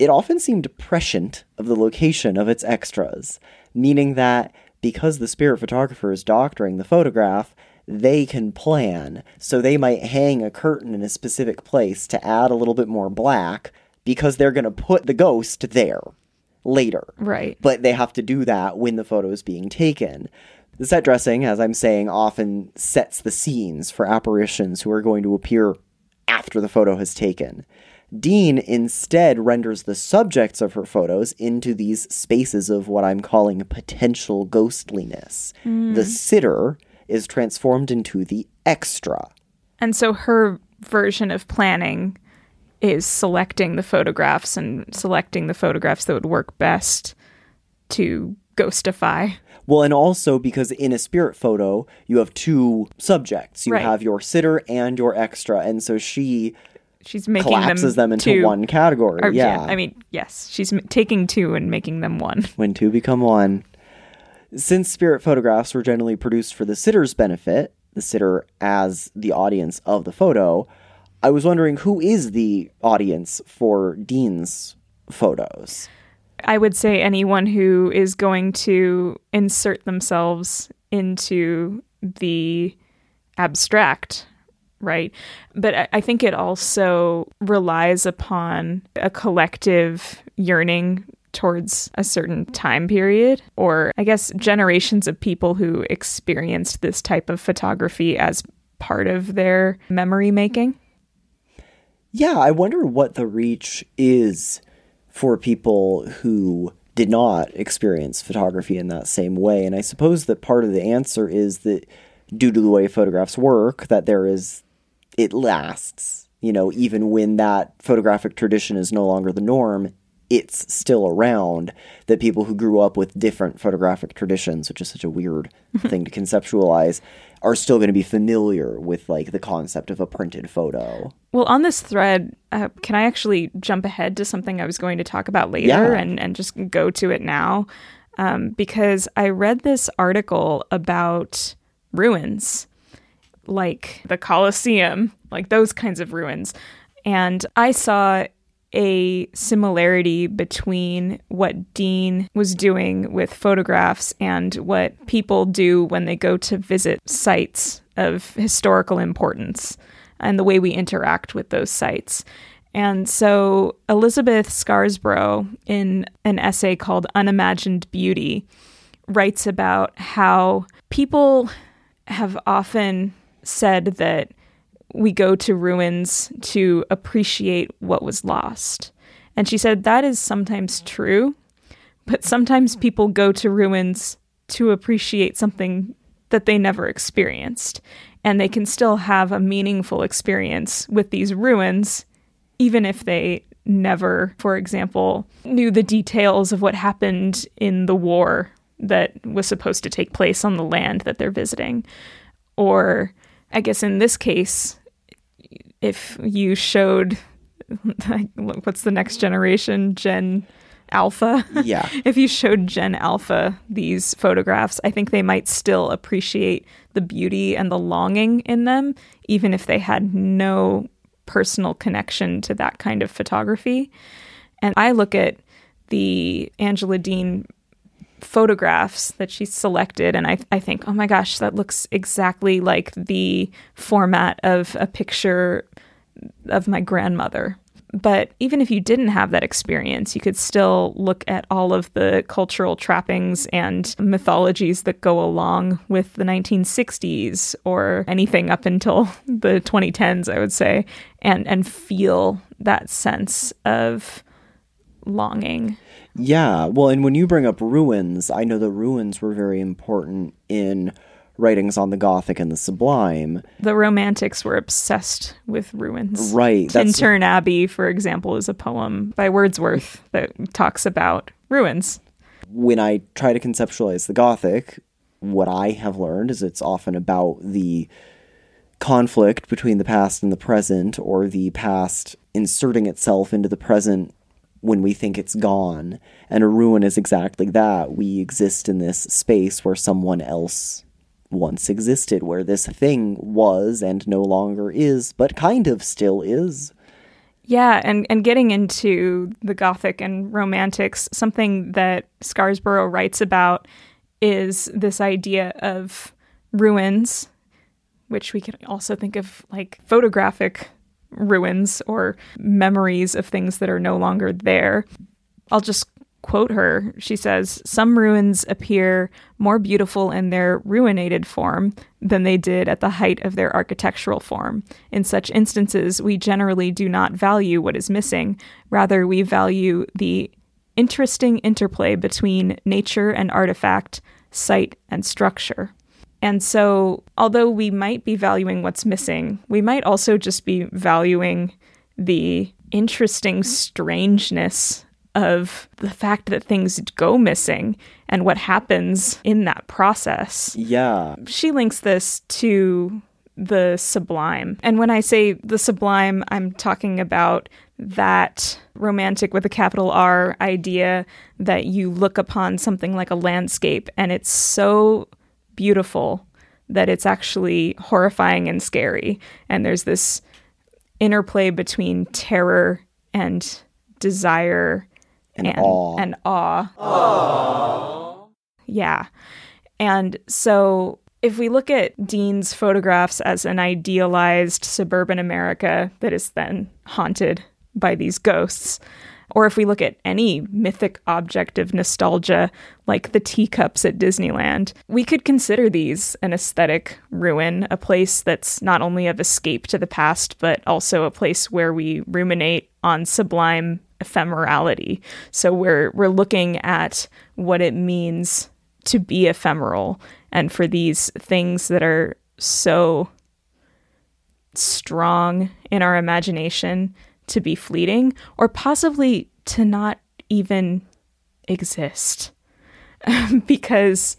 It often seemed prescient of the location of its extras, meaning that because the spirit photographer is doctoring the photograph, they can plan. So they might hang a curtain in a specific place to add a little bit more black because they're going to put the ghost there later right. but they have to do that when the photo is being taken. The set dressing, as I'm saying, often sets the scenes for apparitions who are going to appear after the photo has taken. Deane instead renders the subjects of her photos into these spaces of what I'm calling potential ghostliness. The mm-hmm. sitter is transformed into the extra. And so her version of planning is selecting the photographs and selecting the photographs that would work best to ghostify. Well, and also because in a spirit photo, you have two subjects. You Right. have your sitter and your extra. And so she She's making collapses them, into two- one category. or, yeah. I mean, yes, she's m- taking two and making them one. when two become one. Since spirit photographs were generally produced for the sitter's benefit, the sitter as the audience of the photo, I was wondering who is the audience for Dean's photos? I would say anyone who is going to insert themselves into the abstract, right? But I- think it also relies upon a collective yearning towards a certain time period, or I guess generations of people who experienced this type of photography as part of their memory making. Yeah, I wonder what the reach is for people who did not experience photography in that same way. And I suppose that part of the answer is that due to the way photographs work, that there is, it lasts. You know, even when that photographic tradition is no longer the norm, it's still around. That people who grew up with different photographic traditions, which is such a weird thing to conceptualize, are still going to be familiar with like the concept of a printed photo. Well, on this thread, uh, can I actually jump ahead to something I was going to talk about later Yeah. and, and just go to it now? Um, because I read this article about ruins, like the Colosseum, like those kinds of ruins. And I saw a similarity between what Deane was doing with photographs and what people do when they go to visit sites of historical importance and the way we interact with those sites. And so Elizabeth Scarsborough, in an essay called Unimagined Beauty, writes about how people have often said that we go to ruins to appreciate what was lost. And she said that is sometimes true, but sometimes people go to ruins to appreciate something that they never experienced. And they can still have a meaningful experience with these ruins, even if they never, for example, knew the details of what happened in the war that was supposed to take place on the land that they're visiting. Or, I guess in this case, if you showed, what's the next generation? Gen Alpha? Yeah. if you showed Gen Alpha these photographs, I think they might still appreciate the beauty and the longing in them, even if they had no personal connection to that kind of photography. And I look at the Angela Deane photographs that she selected, and I, I think, oh my gosh, that looks exactly like the format of a picture of my grandmother. But even if you didn't have that experience, you could still look at all of the cultural trappings and mythologies that go along with the 1960s or anything up until the 2010s, I would say, and, and feel that sense of longing. Yeah, well, and when you bring up ruins, I know the ruins were very important in writings on the Gothic and the Sublime. The Romantics were obsessed with ruins. Right, Tintern Abbey, for example, is a poem by Wordsworth that talks about ruins. When I try to conceptualize the Gothic, what I have learned is it's often about the conflict between the past and the present, or the past inserting itself into the present when we think it's gone. And a ruin is exactly that. We exist in this space where someone else once existed, where this thing was and no longer is, but kind of still is. Yeah, and, and getting into the Gothic and Romantics, something that Scarsborough writes about is this idea of ruins, which we can also think of like photographic ruins or memories of things that are no longer there. I'll just quote her. She says, Some ruins appear more beautiful in their ruinated form than they did at the height of their architectural form. In such instances, we generally do not value what is missing, rather, we value the interesting interplay between nature and artifact, site and structure. And so, although we might be valuing what's missing, we might also just be valuing the interesting strangeness of the fact that things go missing and what happens in that process. Yeah. She links this to the sublime. And when I say the sublime, I'm talking about that romantic with a capital R idea that you look upon something like a landscape and it's so beautiful that it's actually horrifying and scary. And there's this interplay between terror and desire And awe. and awe. Yeah. And so if we look at Deane's photographs as an idealized suburban America that is then haunted by these ghosts, or if we look at any mythic object of nostalgia like the teacups at Disneyland, we could consider these an aesthetic ruin, a place that's not only of escape to the past, but also a place where we ruminate on sublime ephemerality. So we're we're looking at what it means to be ephemeral and for these things that are so strong in our imagination to be fleeting or possibly to not even exist. because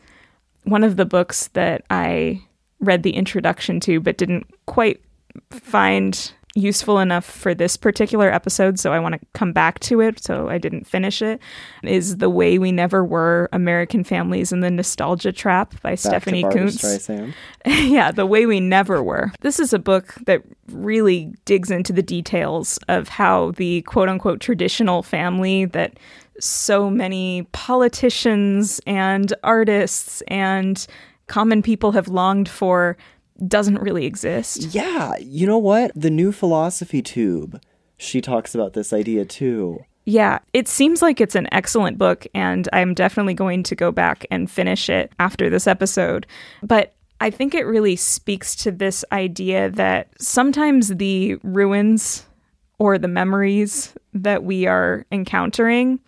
one of the books that I read the introduction to but didn't quite find useful enough for this particular episode, so I want to come back to it, so I didn't finish it, is The Way We Never Were American Families in the Nostalgia Trap by Back Stephanie Coontz. Yeah, The Way We Never Were. This is a book that really digs into the details of how the quote unquote traditional family that so many politicians and artists and common people have longed for doesn't really exist. Yeah, you know what? The new philosophy tube. She talks about this idea too. Yeah, it seems like it's an excellent book, and I'm definitely going to go back and finish it after this episode. But I think it really speaks to this idea that sometimes the ruins or the memories that we are encountering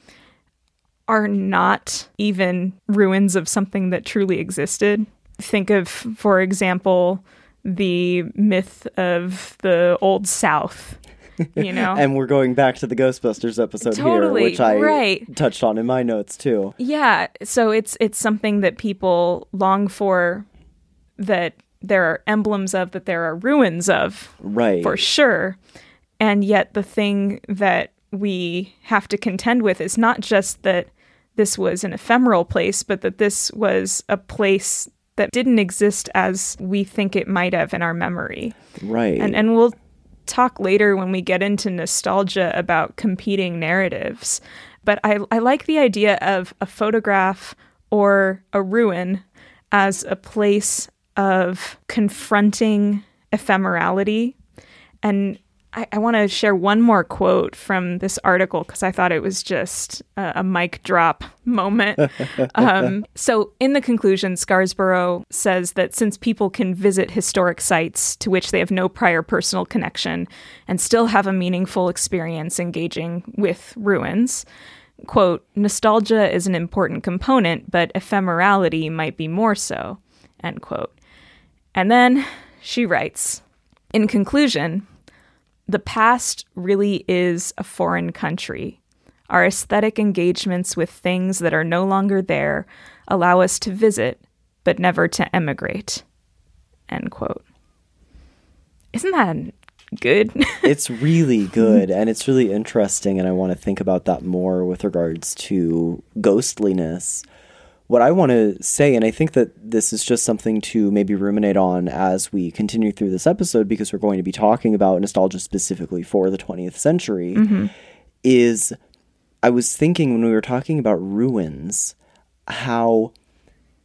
are not even ruins of something that truly existed. Think of, for example, the myth of the Old South. You know, And we're going back to the Ghostbusters episode Totally, here, which I right. touched on in my notes too. Yeah, so it's it's something that people long for that there are emblems of that there are ruins of Right. for sure. And yet the thing that we have to contend with is not just that this was an ephemeral place, but that this was a place that didn't exist as we think it might have in our memory. Right. And and we'll talk later when we get into nostalgia about competing narratives. But I, I like the idea of a photograph or a ruin as a place of confronting ephemerality. And I, I want to share one more quote from this article because I thought it was just a, a mic drop moment. um, so, in the conclusion, Scarsborough says that since people can visit historic sites to which they have no prior personal connection and still have a meaningful experience engaging with ruins, quote, nostalgia is an important component, but ephemerality might be more so, end quote. And then she writes, in conclusion, the past really is a foreign country. Our aesthetic engagements with things that are no longer there allow us to visit, but never to emigrate. End quote. Isn't that good? it's really good and it's really interesting and i want to think about that more with regards to ghostliness what i want to say and i think that this is just something to maybe ruminate on as we continue through this episode because we're going to be talking about nostalgia specifically for the 20th century mm-hmm. is i was thinking when we were talking about ruins how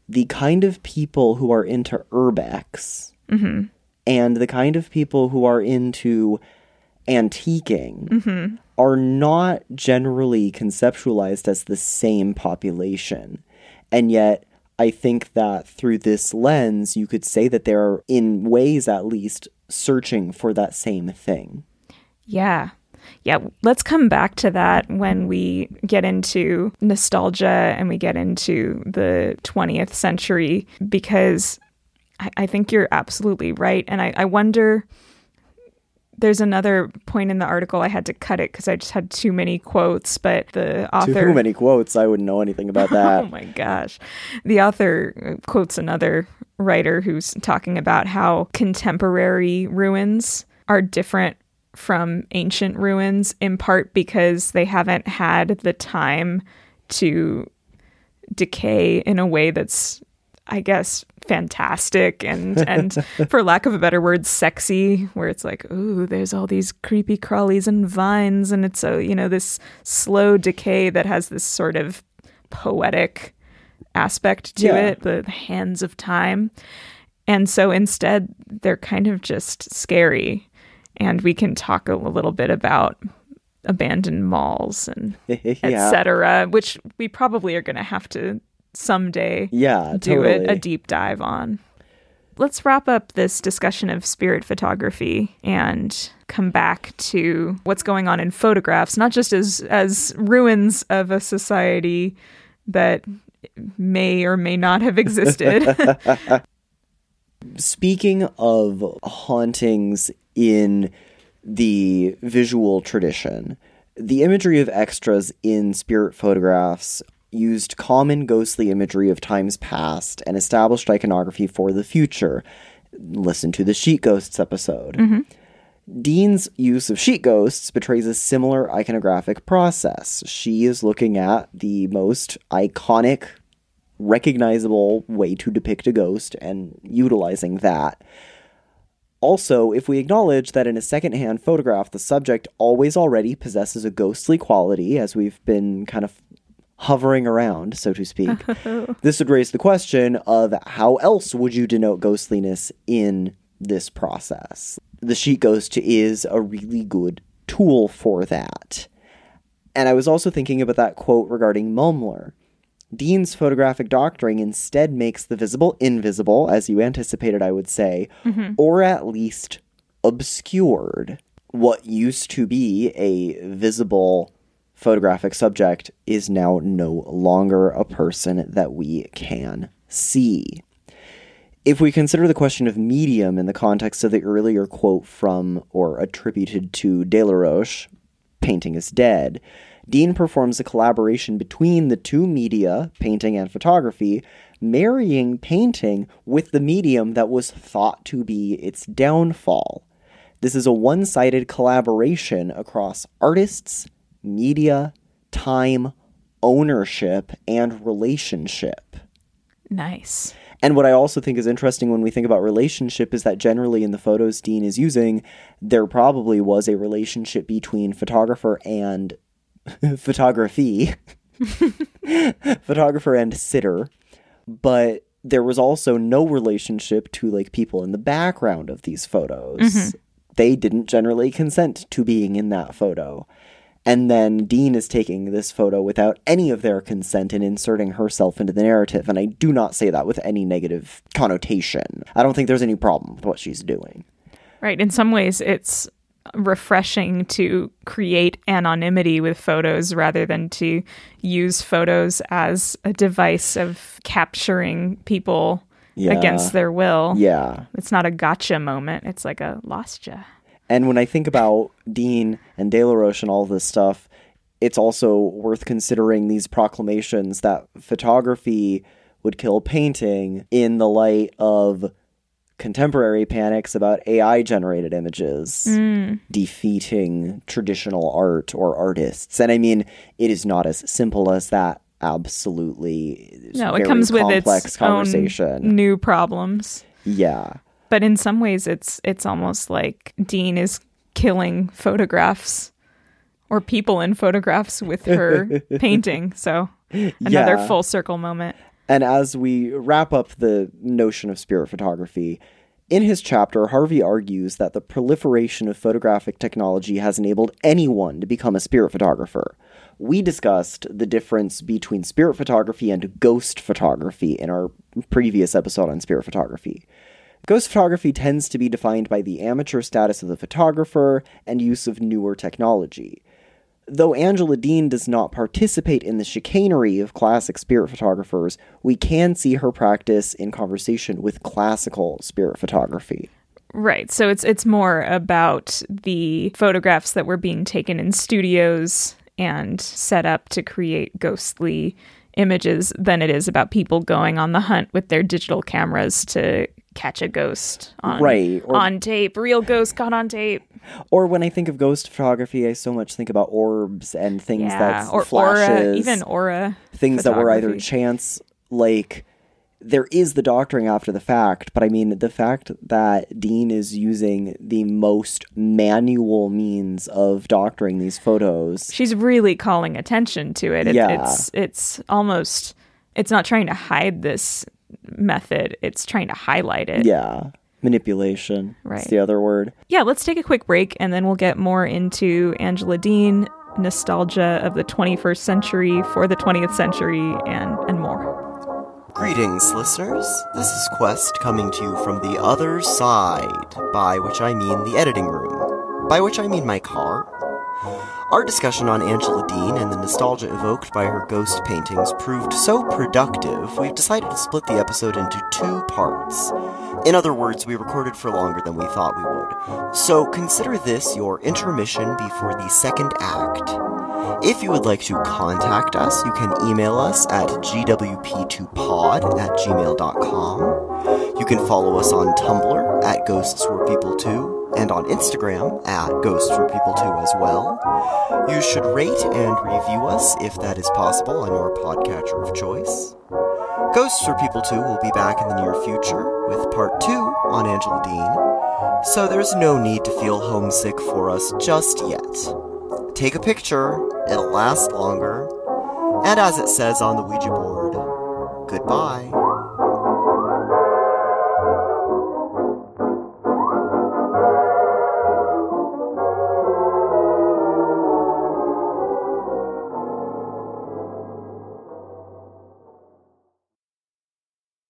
the kind of people who are into urbex mm-hmm. and the kind of people who are into antiquing mm-hmm. are not generally conceptualized as the same population. And yet, I think that through this lens, you could say that they're, in ways at least, searching for that same thing. Yeah. Yeah, let's come back to that when we get into nostalgia and we get into the 20th century because I, I think you're absolutely right. And I, I wonder there's another point in the article I had to cut it because I just had too many quotes, but the author Too many quotes. I wouldn't know anything about that. Oh my gosh. The author uh, quotes another writer who's talking about how contemporary ruins are different from ancient ruins, in part because they haven't had the time to decay in a way that's, I guess, fantastic and and for lack of a better word sexy where it's like ooh there's all these creepy crawlies and vines and it's a you know this slow decay that has this sort of poetic aspect to Yeah. it the hands of time and so instead they're kind of just scary and we can talk a little bit about abandoned malls and yeah. etc which we probably are going to have to someday Yeah, do it a deep dive on. Let's wrap up this discussion of spirit photography and come back to what's going on in photographs, not just as as ruins of a society that may or may not have existed. Speaking of hauntings in the visual tradition, the imagery of extras in spirit photographs used common ghostly imagery of times past and established iconography for the future. Listen to the Sheet Ghosts episode. Mm-hmm. Deane's use of sheet ghosts betrays a similar iconographic process. She is looking at the most iconic, recognizable way to depict a ghost and utilizing that. Also, if we acknowledge that in a secondhand photograph, the subject always already possesses a ghostly quality, as we've been kind of hovering around, so to speak, this would raise the question of how else would you denote ghostliness in this process? The sheet ghost is a really good tool for that. And I was also thinking about that quote regarding Mumler. Deane's photographic doctoring instead makes the visible invisible, as you anticipated, I would say, mm-hmm. or at least obscured. What used to be a visible photographic subject is now no longer a person that we can see. If we consider the question of medium in the context of the earlier quote from or attributed to Delaroche, painting is dead, Deane performs a collaboration between the two media, painting and photography, marrying painting with the medium that was thought to be its downfall. This is a one sided collaboration across artists, media, time, ownership, and relationship. nice. And what I also think is interesting when we think about relationship is that generally in the photos Deane is using, there probably was a relationship between photographer and photography. photographer and sitter, but there was also no relationship to like people in the background of these photos. Mm-hmm. They didn't generally consent to being in that photo. And then Deane is taking this photo without any of their consent and inserting herself into the narrative. And I do not say that with any negative connotation. I don't think there's any problem with what she's doing. Right. In some ways, it's refreshing to create anonymity with photos rather than to use photos as a device of capturing people Yeah. against their will. Yeah. It's not a gotcha moment. It's like a lost ya. And when I think about Deane and Delaroche and all this stuff, it's also worth considering these proclamations that photography would kill painting in the light of contemporary panics about AI generated images mm. defeating traditional art or artists. And I mean, it is not as simple as that. Absolutely. It's No, it comes with complex its conversation. own new problems. yeah. But in some ways, it's it's almost like Deane is killing photographs or people in photographs with her painting. So another Yeah. full circle moment. And as we wrap up the notion of spirit photography, in his chapter, Harvey argues that the proliferation of photographic technology has enabled anyone to become a spirit photographer. We discussed the difference between spirit photography and ghost photography in our previous episode on spirit photography. Ghost photography tends to be defined by the amateur status of the photographer and use of newer technology. Though Angela Deane does not participate in the chicanery of classic spirit photographers, we can see her practice in conversation with classical spirit photography. Right. So it's it's more about the photographs that were being taken in studios and set up to create ghostly images than it is about people going on the hunt with their digital cameras to catch a ghost on Right, or- on tape. Real ghost caught on tape. Or when I think of ghost photography, I so much think about orbs and things Yeah. that Or flashes, aura, even aura. things that were either chance, like there is the doctoring after the fact, but I mean the fact that Deane is using the most manual means of doctoring these photos. she's really calling attention to it. it Yeah. It's it's almost it's not trying to hide this method. It's trying to highlight it. Yeah, manipulation. Right. That's the other word. Yeah, let's take a quick break and then we'll get more into Angela Deane, nostalgia of the 21st century for the 20th century and and more. Greetings, listeners. This is Quest coming to you from the other side, by which I mean the editing room, by which I mean my car. Our discussion on Angela Deane and the nostalgia evoked by her ghost paintings proved so productive, we've decided to split the episode into two parts. In other words, we recorded for longer than we thought we would. So consider this your intermission before the second act. If you would like to contact us, you can email us at gwp2pod at gmail.com. You can follow us on Tumblr at Ghosts Were People Too, and on Instagram at Ghosts Were People Too as well. You should rate and review us if that is possible on your podcatcher of choice. Ghosts Were People 2 will be back in the near future with part 2 on Angela Deane, so there's no need to feel homesick for us just yet. Take a picture, it'll last longer, and as it says on the Ouija board, goodbye.